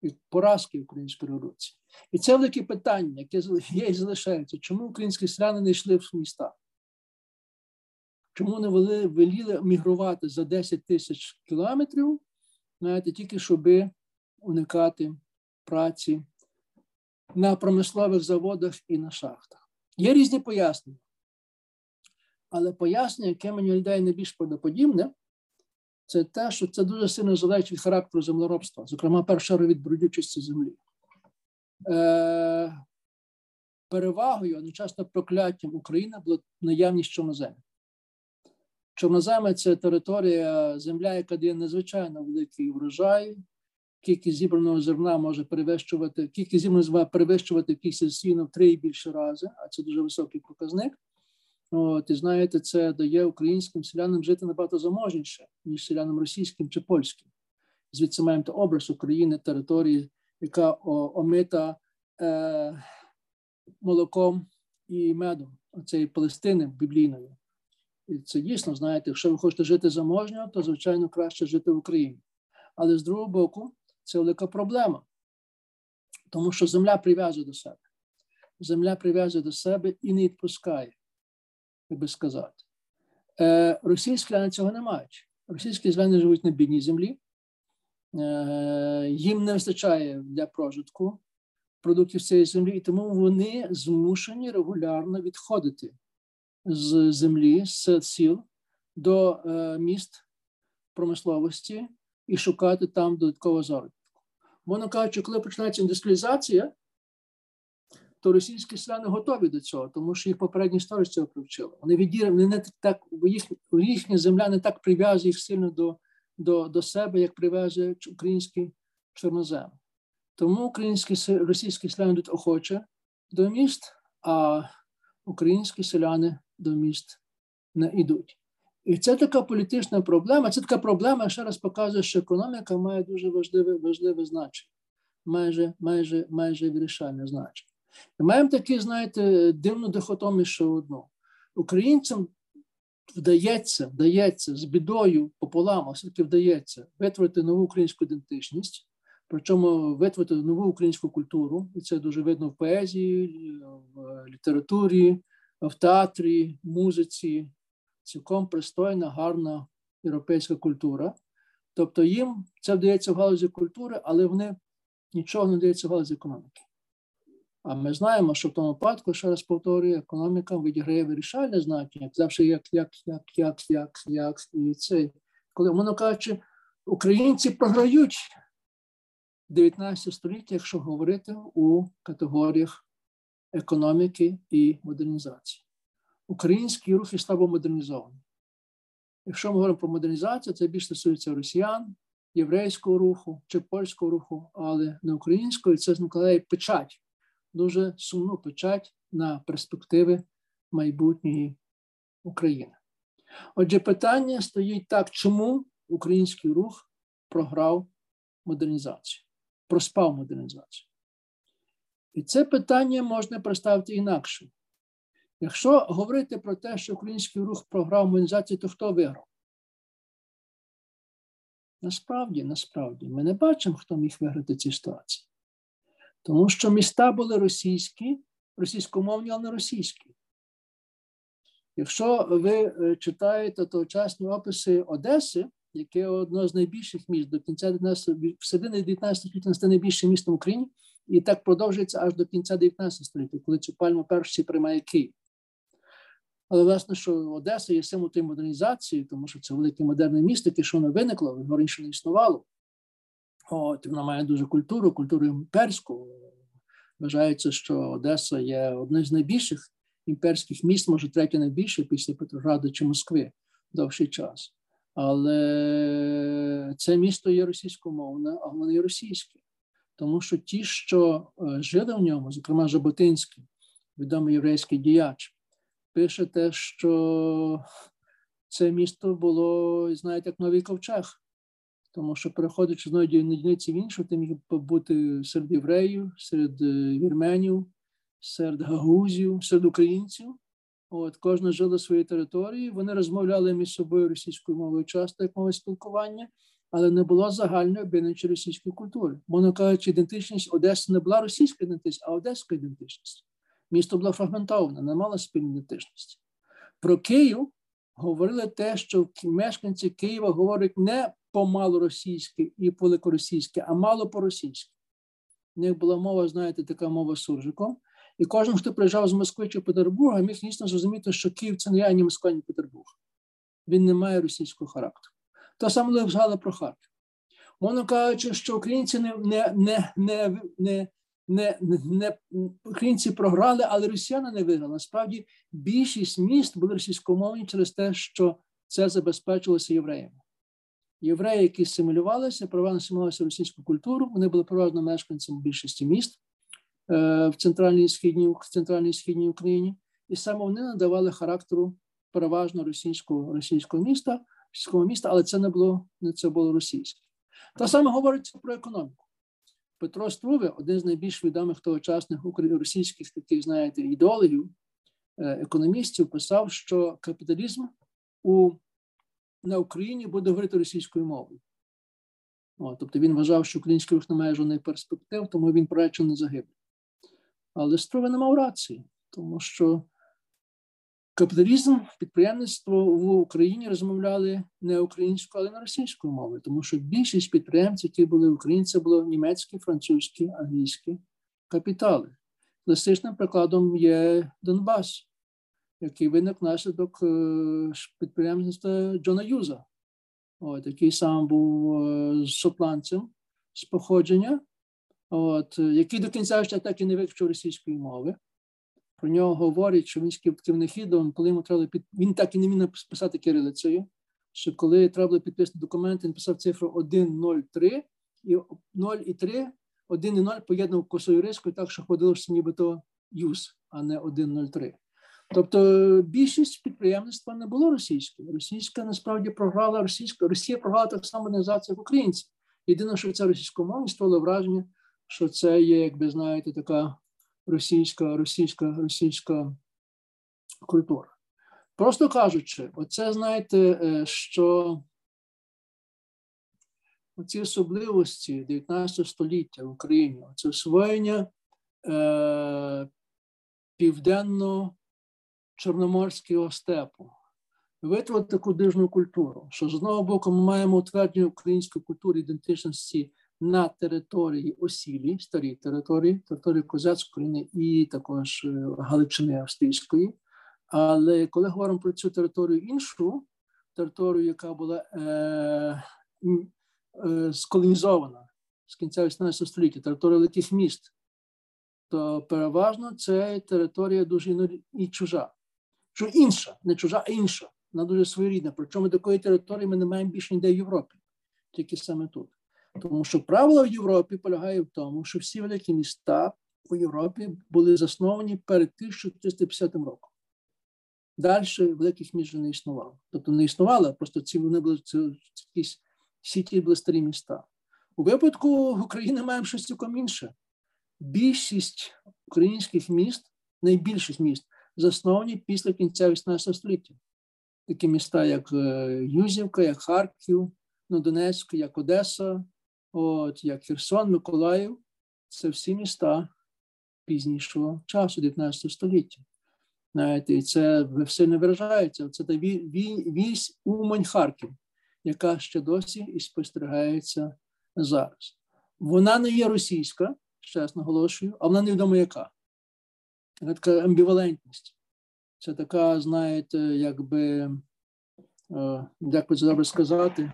Speaker 1: і поразки української революції. І це велике питання, яке є і залишається. Чому українські селяни не йшли в міста? Чому не вели, веліли мігрувати за 10 тисяч кілометрів, знаєте, тільки щоб уникати праці на промислових заводах і на шахтах? Є різні пояснення. Але пояснення, яке мені людей найбільш подоподібне, це те, що це дуже сильно залежить від характеру землеробства, зокрема, перша від бродючості землі. Е, Перевагою, одночасно прокляттям України була наявність чорноземів. Чорноземи це територія, земля, яка дає надзвичайно великий врожай, кількість зібраного зерна може перевищувати, кількість зібраного зерна перевищувати кількість засіяно в три і більше рази, а це дуже високий показник. От, І знаєте, це дає українським селянам жити набагато заможніше, ніж селянам російським чи польським. Звідси маємо образ України, території, яка о, омита е, молоком і медом цієї Палестини біблійної. І це дійсно, знаєте, якщо ви хочете жити заможньо, то, звичайно, краще жити в Україні. Але з другого боку, це велика проблема, тому що земля прив'язує до себе. Земля прив'язує до себе і не відпускає, як би сказати. Е, Російські селяни цього не мають. Російські селяни живуть на бідній землі, е, їм не вистачає для прожитку продуктів цієї землі, і тому вони змушені регулярно відходити з землі, з сіл до е, міст промисловості і шукати там додаткового заробітку. Мовно кажучи, коли починається індустріалізація, то російські селяни готові до цього, тому що їх попередні історії цього привчили. Вони відірені, не так їх, їхня земля не так прив'язує їх сильно до до, до себе, як прив'язує український чорнозем. Тому українські російські селяни йдуть охоче до міст, а українські селяни до міст не йдуть. І це така політична проблема. Це така проблема, ще раз показує, що економіка має дуже важливе важливе значення, майже майже, майже вирішальне значення. І маємо такі, знаєте, дивну дихотомію ще одну. Українцям вдається, вдається з бідою пополам, оскільки вдається витворити нову українську ідентичність, причому витворити нову українську культуру, і це дуже видно в поезії, в літературі, в театрі, музиці, цілком пристойна, гарна європейська культура. Тобто їм це вдається в галузі культури, але вони нічого не вдається в галузі економіки. А ми знаємо, що в тому випадку, ще раз повторюю, економіка відіграє вирішальне значення, завжди як, як, як, як, як, як, і це. Коли, воно кажучи, українці програють 19 століття, якщо говорити у категоріях економіки і модернізації. Український рух і слабо модернізований. Якщо ми говоримо про модернізацію, це більше стосується росіян, єврейського руху чи польського руху, але не українського, це накладає печать дуже сумну печать на перспективи майбутньої України. Отже, питання стоїть так, чому український рух програв модернізацію, проспав модернізацію? І це питання можна представити інакше. Якщо говорити про те, що український рух програв модернізацію, то хто виграв? Насправді, насправді, ми не бачимо, хто міг виграти ці ситуації. Тому що міста були російські, російськомовні, але не російські. Якщо ви е, читаєте тогочасні описи Одеси, яке одно з найбільших міст до кінця 19 в середині 19 століття стане найбільшим містом в Україні, і так продовжується аж до кінця 19 століття, коли цю пальму перші приймає Київ. Але власне, що Одеса є символ тієї модернізації, тому що це велике модерне місто, яке що воно виникло, воно раніше не існувало. От, Вона має дуже культуру, культуру імперську. Вважається, що Одеса є одним з найбільших імперських міст, може третє найбільше після Петрограду чи Москви довший час. Але це місто є російськомовне, а воно є російське. Тому що ті, що е, жили в ньому, зокрема Жаботинський, відомий єврейський діяч, пише те, що це місто було, знаєте, як новий ковчег. Тому що переходячи з одної одиниці в іншу, ти міг бути серед євреїв, серед е, вірменів, серед гагузів, серед українців. От кожна жила своїй території. Вони розмовляли між собою російською мовою часто як мови спілкування, але не було загальної об'єднуючої російської культури. Мовно кажучи, ідентичність Одеси не була російська ідентичність, а одеська ідентичність. Місто було фрагментоване, не мало спільної ідентичності. Про Київ говорили те, що мешканці Києва говорять не помалоросійське і по великоросійське, а мало по-російськи. У них була мова, знаєте, така мова суржиком. І кожен, хто приїжджав з Москви чи Петербурга, міг дійсно зрозуміти, що Київ це не я, ні Москва, ні Петербург. Він не має російського характеру. То саме згадали про Харків. Мовно кажучи, що українці не не, не, не, не, не, не українці програли, але росіяни не виграли. Насправді більшість міст були російськомовні через те, що це забезпечилося євреями євреї, які симулювалися, переважно симулювалися російську культуру. Вони були переважно мешканцями більшості міст е, в центральній східній в центральній східній Україні, і саме вони надавали характеру переважно російського російського міста, російського міста, але це не було не це було російське. Та саме говориться про економіку. Петро Струве, один з найбільш відомих тогочасних російських таких, знаєте, ідеологів, е, економістів, писав, що капіталізм у, на Україні буде говорити російською мовою. О, тобто він вважав, що український рух не має жодних перспектив, тому він приречений загибель. Але Струве не мав рації, тому що капіталізм, підприємництво в Україні розмовляли не українською, але на російською мовою, тому що більшість підприємців, які були це були німецькі, французькі, англійські капітали. Класичним прикладом є Донбас, який виник внаслідок е, підприємництва Джона Юза, от, який сам був е, шотландцем з походження, от, який до кінця ще так і не вивчив російської мови. Про нього говорять, що він з хідом, коли йому треба під... він так і не міг написати кирилицею, що коли треба було підписати документи, він писав цифру 1,03 і 0 і 3, 1 і 0 поєднав косою рискою так, що ходило, що нібито юз, а не 1,03. Тобто більшість підприємництва не було російською. Російська насправді програла російська, Росія програла так само організація як українці. Єдине, що це російськомовність стало враження, що це є, як ви знаєте, така російська, російська, російська культура. Просто кажучи, оце знаєте, е, що оці особливості 19 століття в Україні, це освоєння е, південно-чорноморського степу, витворити таку дижну культуру, що з одного боку ми маємо утвердження української культури ідентичності на території осілі, старій території, території Козацької і також е, Галичини Австрійської. Але коли говоримо про цю територію іншу, територію, яка була е, е, сколонізована з кінця 18 століття, територія великих міст, то переважно це територія дуже і чужа. Що інша, не чужа, а інша, вона дуже своєрідна. Причому такої території ми не маємо більше ніде в Європі, тільки саме тут. Тому що правило в Європі полягає в тому, що всі великі міста у Європі були засновані перед 1350 роком. Далі великих міст не існувало. Тобто не існувало, просто ці вони були це, якісь сіті були старі міста. У випадку України маємо щось цілком інше. Більшість українських міст, найбільшість міст, засновані після кінця 18 століття. Такі міста, як е, Юзівка, як Харків, ну, Донецьк, як Одеса, от як Херсон, Миколаїв, це всі міста пізнішого часу, 19 століття. Знаєте, І це все не виражається. Це та вісь Умань Харків, яка ще досі і спостерігається зараз. Вона не є російська, ще раз наголошую, а вона невідомо яка. Це така амбівалентність. Це така, знаєте, якби, е, як би це добре сказати,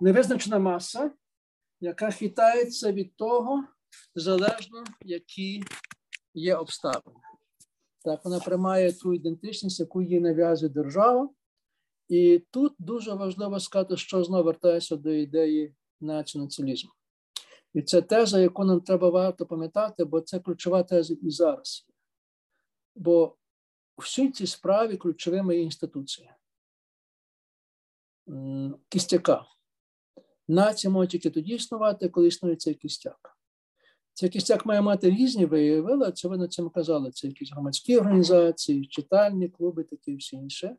Speaker 1: невизначена маса, яка хитається від того, залежно які є обставини. Так, вона приймає ту ідентичність, яку їй нав'язує держава. І тут дуже важливо сказати, що знову вертається до ідеї націоналізму. І це теза, яку нам треба варто пам'ятати, бо це ключова теза і зараз. Бо у всій цій справі ключовими є інституція. Кістяка. Нація може тільки тоді існувати, коли існує цей кістяк. Цей кістяк має мати різні виявили, це ви на цьому казали. Це якісь громадські організації, читальні клуби, такі і інше.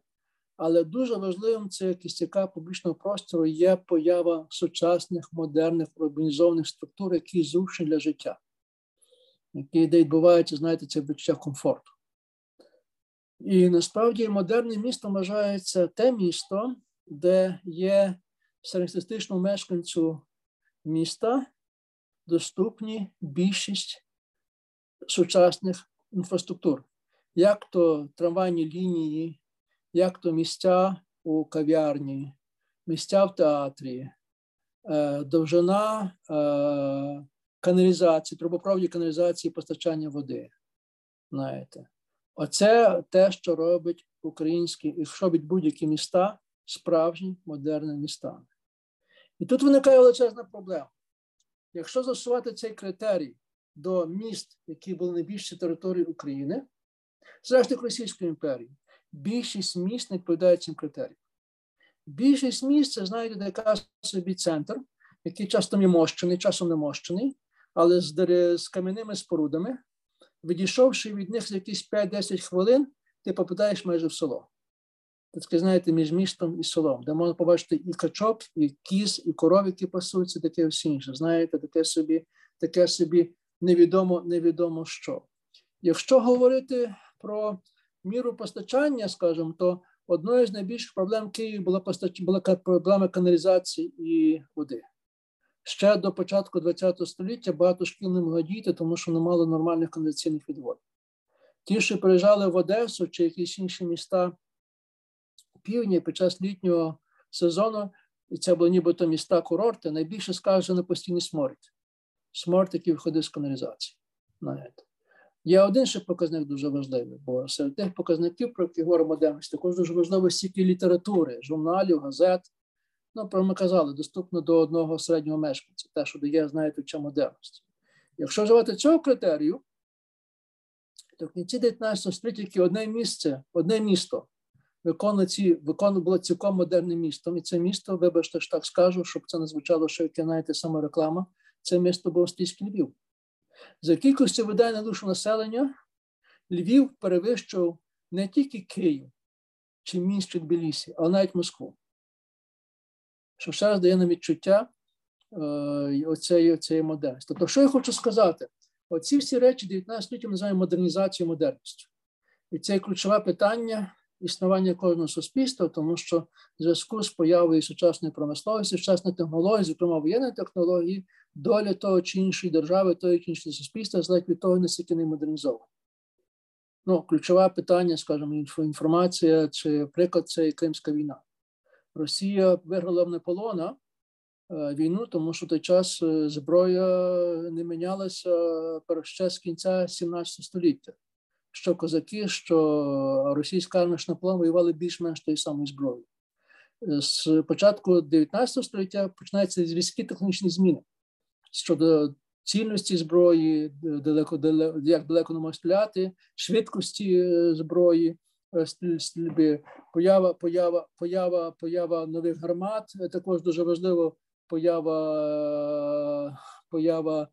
Speaker 1: Але дуже важливим це кістяка публічного простору є поява сучасних, модерних, організованих структур, які зручні для життя, які де відбуваються, знаєте, це відчуття комфорту. І насправді модерне місто вважається те місто, де є середньостатистичному мешканцю міста доступні більшість сучасних інфраструктур, як то трамвайні лінії, як то місця у кав'ярні, місця в театрі, е, довжина е, каналізації, трубопроводі каналізації постачання води. Знаєте, оце те, що робить українські, і що робить будь-які міста справжні модерні міста. І тут виникає величезна проблема. Якщо застосувати цей критерій до міст, які були найбільші території України, зрештою Російської імперії, більшість міст не відповідає цим критеріям. Більшість міст це, знаєте, яка собі центр, який часто мощений, часом не мощений, але з, з кам'яними спорудами, відійшовши від них за якісь 5-10 хвилин, ти попадаєш майже в село. Це таке, знаєте, між містом і селом, де можна побачити і качок, і кіз, і коров, які пасуться, таке все інше. Знаєте, таке собі, таке собі невідомо, невідомо що. Якщо говорити про міру постачання, скажімо, то одною з найбільших проблем Києва була постач... була проблема каналізації і води. Ще до початку ХХ століття багато шкіл не могли діяти, тому що не мали нормальних каналізаційних відводів. Ті, що приїжджали в Одесу чи якісь інші міста півдні під час літнього сезону, і це були нібито міста курорти, найбільше скаже на постійний сморід. Який виходить з каналізації. Знаєте. Є один ще показник дуже важливий, бо серед тих показників, про які говоримо модерність, також дуже важливо стільки літератури, журналів, газет. Ну, про ми казали, доступно до одного середнього мешканця, те, що дає, знаєте, вча модерності. Якщо вживати цього критерію, то в кінці 19 століття тільки одне місце, одне місто виконано ці, цілком модерним містом. І це місто, вибачте, що так скажу, щоб це не звучало, що яке знаєте, саме реклама, це місто був Австрійський Львів. За кількістю видань на душу населення Львів перевищував не тільки Київ чи місто Тбілісі, але навіть Москву. Що ще раз дає нам відчуття оцеї, оцеї модерності. Тобто, що я хочу сказати? Оці всі речі 19 століття називаємо модернізацією модерністю. І це ключове питання існування кожного суспільства, тому що в зв'язку з появою сучасної промисловості, сучасної технології, зокрема воєнної технології, доля того чи іншої держави, того чи іншого суспільства залежить від того, наскільки не модернізовано. Ну, ключове питання, скажімо, інформація чи приклад це Кримська війна. Росія виграла в Наполеона е, війну, тому що в той час е, зброя не мінялася ще з кінця 17 століття що козаки, що російська армія Наполеон воювали більш-менш тої самої зброї. З початку 19 століття починаються зв'язки технічні зміни щодо цільності зброї, далеко, далеко як далеко не може стріляти, швидкості е, зброї, е, стрільби, поява, поява, поява, поява нових гармат. Також дуже важливо поява, поява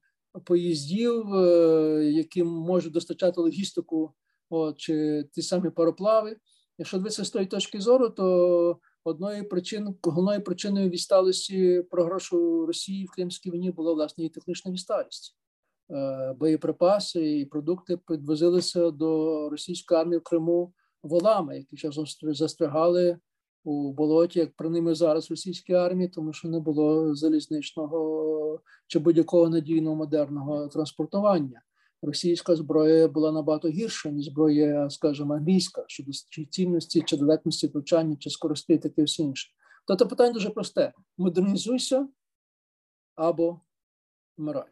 Speaker 1: поїздів, е, які можуть достачати логістику от, чи ті самі пароплави. Якщо дивитися з тої точки зору, то одною причин, головною причиною відсталості програшу Росії в Кримській війні була власне і технічна відсталість. Е, боєприпаси і продукти підвозилися до російської армії в Криму волами, які часом застрягали у болоті, як при ними зараз російській армії, тому що не було залізничного чи будь-якого надійного модерного транспортування. Російська зброя була набагато гірша, ніж зброя, скажімо, англійська щодо цінності чи далекності влучання, чи скорості, і таке все інше. Тобто питання дуже просте: модернізуйся або вмирай.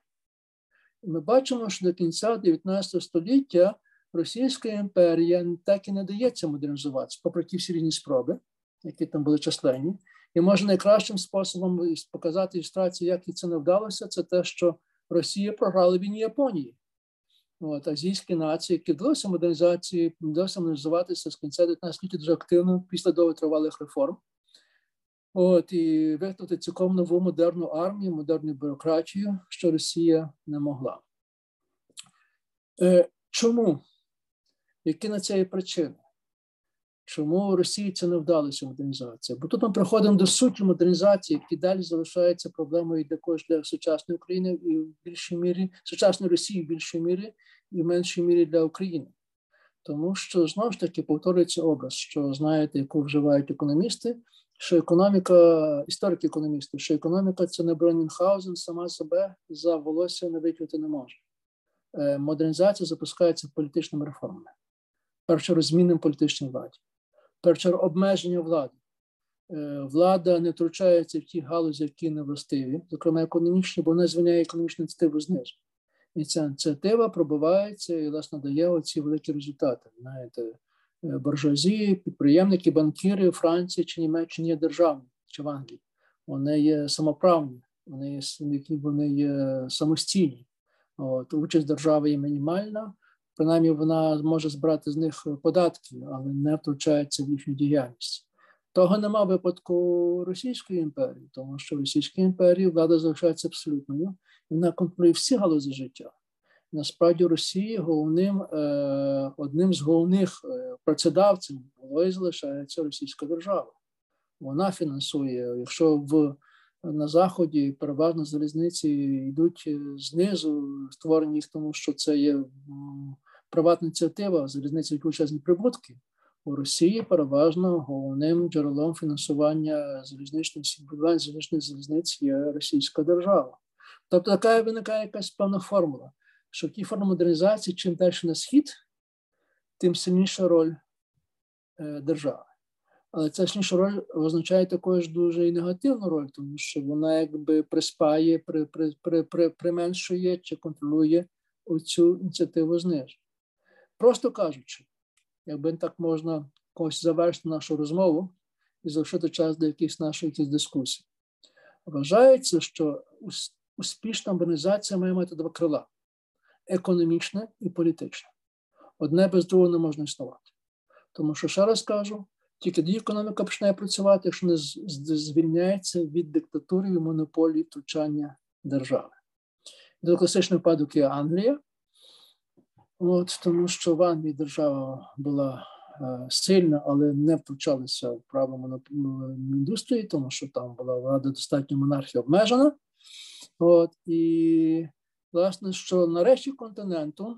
Speaker 1: Ми бачимо, що до кінця 19 століття Російська імперія так і не дається модернізуватися, попри ті всі різні спроби які там були численні. І може найкращим способом показати ілюстрацію, як і це не вдалося, це те, що Росія програла війні Японії. От, Азійські нації, які вдалося модернізації, вдалося модернізуватися з кінця 19 століття дуже активно після довготривалих реформ. От, І вигнати цілком нову модерну армію, модерну бюрократію, що Росія не могла. Е, Чому? Які на це є причини? Чому Росії це не вдалося модернізація? Бо тут ми приходимо до суті модернізації, які далі залишаються проблемою також для сучасної України і в більшій мірі сучасної Росії в більшій мірі і в меншій мірі для України. Тому що знову ж таки повторюється образ, що знаєте, яку вживають економісти, що економіка, історики економісти, що економіка це не Бронінхаузен, сама себе за волосся не витягти не може. Е, модернізація запускається політичними реформами, перше розмінним політичній владі перше обмеження влади. Е, влада не втручається в ті галузі, які не властиві, зокрема економічні, бо вона звільняє економічну ініціативу знизу. І ця ініціатива пробивається і, власне, дає оці великі результати. Знаєте, е, буржуазії, підприємники, банкіри у Франції чи Німеччині є державні, чи в Англії. Вони є самоправні, вони є, вони є самостійні. От, Участь держави є мінімальна, принаймні вона може збирати з них податки, але не втручається в їхню діяльність. Того нема випадку Російської імперії, тому що в Російській імперії влада залишається абсолютною, і вона контролює всі галузі життя Насправді Росії головним одним з головних працедавців було і залишається Російська держава. Вона фінансує, якщо в на заході переважно залізниці йдуть знизу, створені їх, тому що це є приватна ініціатива, залізниці величезні прибутки. У Росії переважно головним джерелом фінансування залізничних залізничних залізниць є Російська держава. Тобто така виникає якась певна формула, що в тій формі модернізації, чим далі на схід, тим сильніша роль е, держави. Але ця сильніша роль означає також дуже і негативну роль, тому що вона якби приспає, при, при, при, при, применшує чи контролює цю ініціативу зниження. Просто кажучи, якби так можна когось завершити нашу розмову і залишити час для якихось наших дискусій. Вважається, що успішна організація має мати два крила: економічне і політичне. Одне без другого не можна існувати. Тому що, ще раз кажу, тільки тоді економіка починає працювати, якщо не звільняється від диктатури і монополії втручання держави. До класичний випадок є Англія, От, тому що в Англії держава була е, сильна, але не втручалася в право індустрії, тому що там була влада достатньо монархія обмежена. От, І, власне, що на решті континенту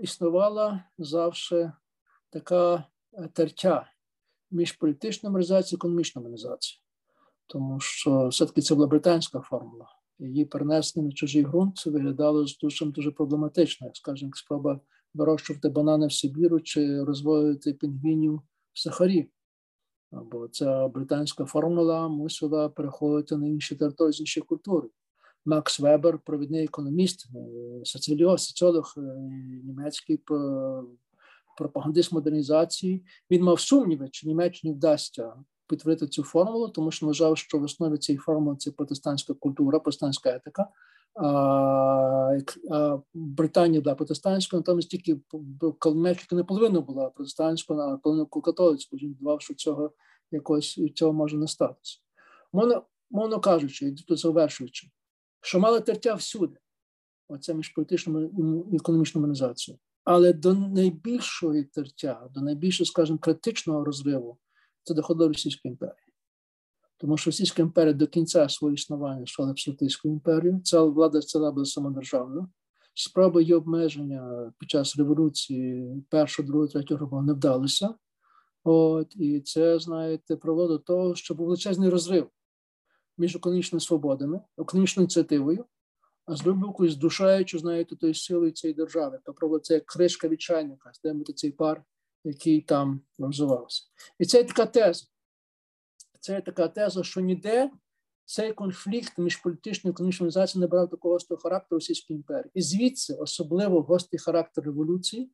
Speaker 1: існувала завжди така е, тертя між політичною організацією і економічною організацією, тому що все-таки це була британська формула її перенесення на чужий ґрунт виглядало дуже дуже проблематично, як скажімо, спроба вирощувати банани в Сибіру чи розводити пінгвінів в Сахарі. Бо ця британська формула мусила переходити на інші території з іншої культури. Макс Вебер, провідний економіст, е, соціолог е, німецький пропагандист модернізації, він мав сумніви, чи Німеччині вдасться підтвердити цю формулу, тому що вважав, що в основі цієї формули це протестантська культура, протестантська етика. Британія була протестантською, натомість тільки Мексика не половину була протестантською, а половину католицькою, він давав, що цього якось цього може не статися. Мовно, мовно кажучи, тут завершуючи, що мали тертя всюди, оце між політичною і економічною організацією. Але до найбільшої тертя, до найбільшого, скажімо, критичного розриву це доходило Російської імперії. Тому що Російська імперія до кінця свого існування стала абсолютистською імперією, ця влада ціла була самодержавна. Спроби її обмеження під час революції першого, другого, третього року не вдалися. От, І це, знаєте, привело до того, що був величезний розрив між економічними свободами, економічною ініціативою, а з боку, здушаючи, знаєте, тою силою цієї держави. Тобто це як кришка від чайника, здемити цей пар який там розвивався. І це така теза. Це така теза, що ніде цей конфлікт між політичною і економічною організацією не брав такого гострого характеру Російської імперії. І звідси особливо гострий характер революції,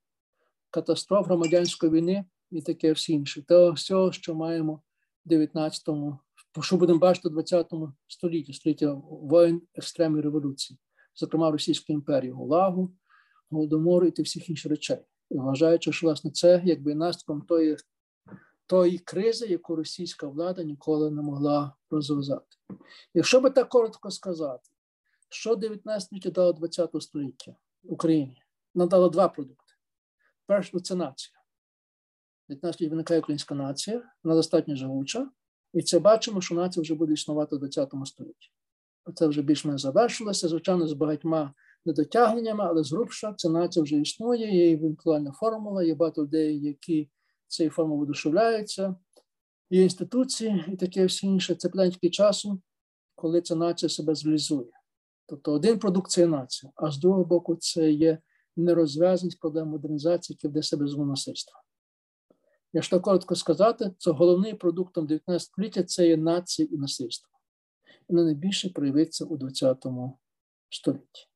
Speaker 1: катастроф громадянської війни і таке все інше. Того всього, що маємо в 19-му, що будемо бачити в 20-му столітті, століття воїн екстремної революції, зокрема Російської імперії, Гулагу, Голодомору і тих всіх інших речей вважаючи, що власне це якби наслідком тої тої кризи, яку російська влада ніколи не могла розв'язати. Якщо би так коротко сказати, що 19 століття дало 20 століття Україні, надало два продукти. Перше це нація. 19 століття виникає українська нація, вона достатньо живуча, і це бачимо, що нація вже буде існувати в 20 столітті. Це вже більш-менш завершилося, звичайно, з багатьма недотягненнями, але зрубша ця нація вже існує, є інтелектуальна формула, є багато людей, які цією формулою видушевляються, є інституції і таке все інше. Це питання тільки часу, коли ця нація себе зреалізує. Тобто один продукт це нація, а з другого боку, це є нерозв'язаність проблем модернізації, які веде себе з насильства. Якщо коротко сказати, то головним продуктом 19 століття це є нація і насильство. І найбільше проявиться у 20 столітті.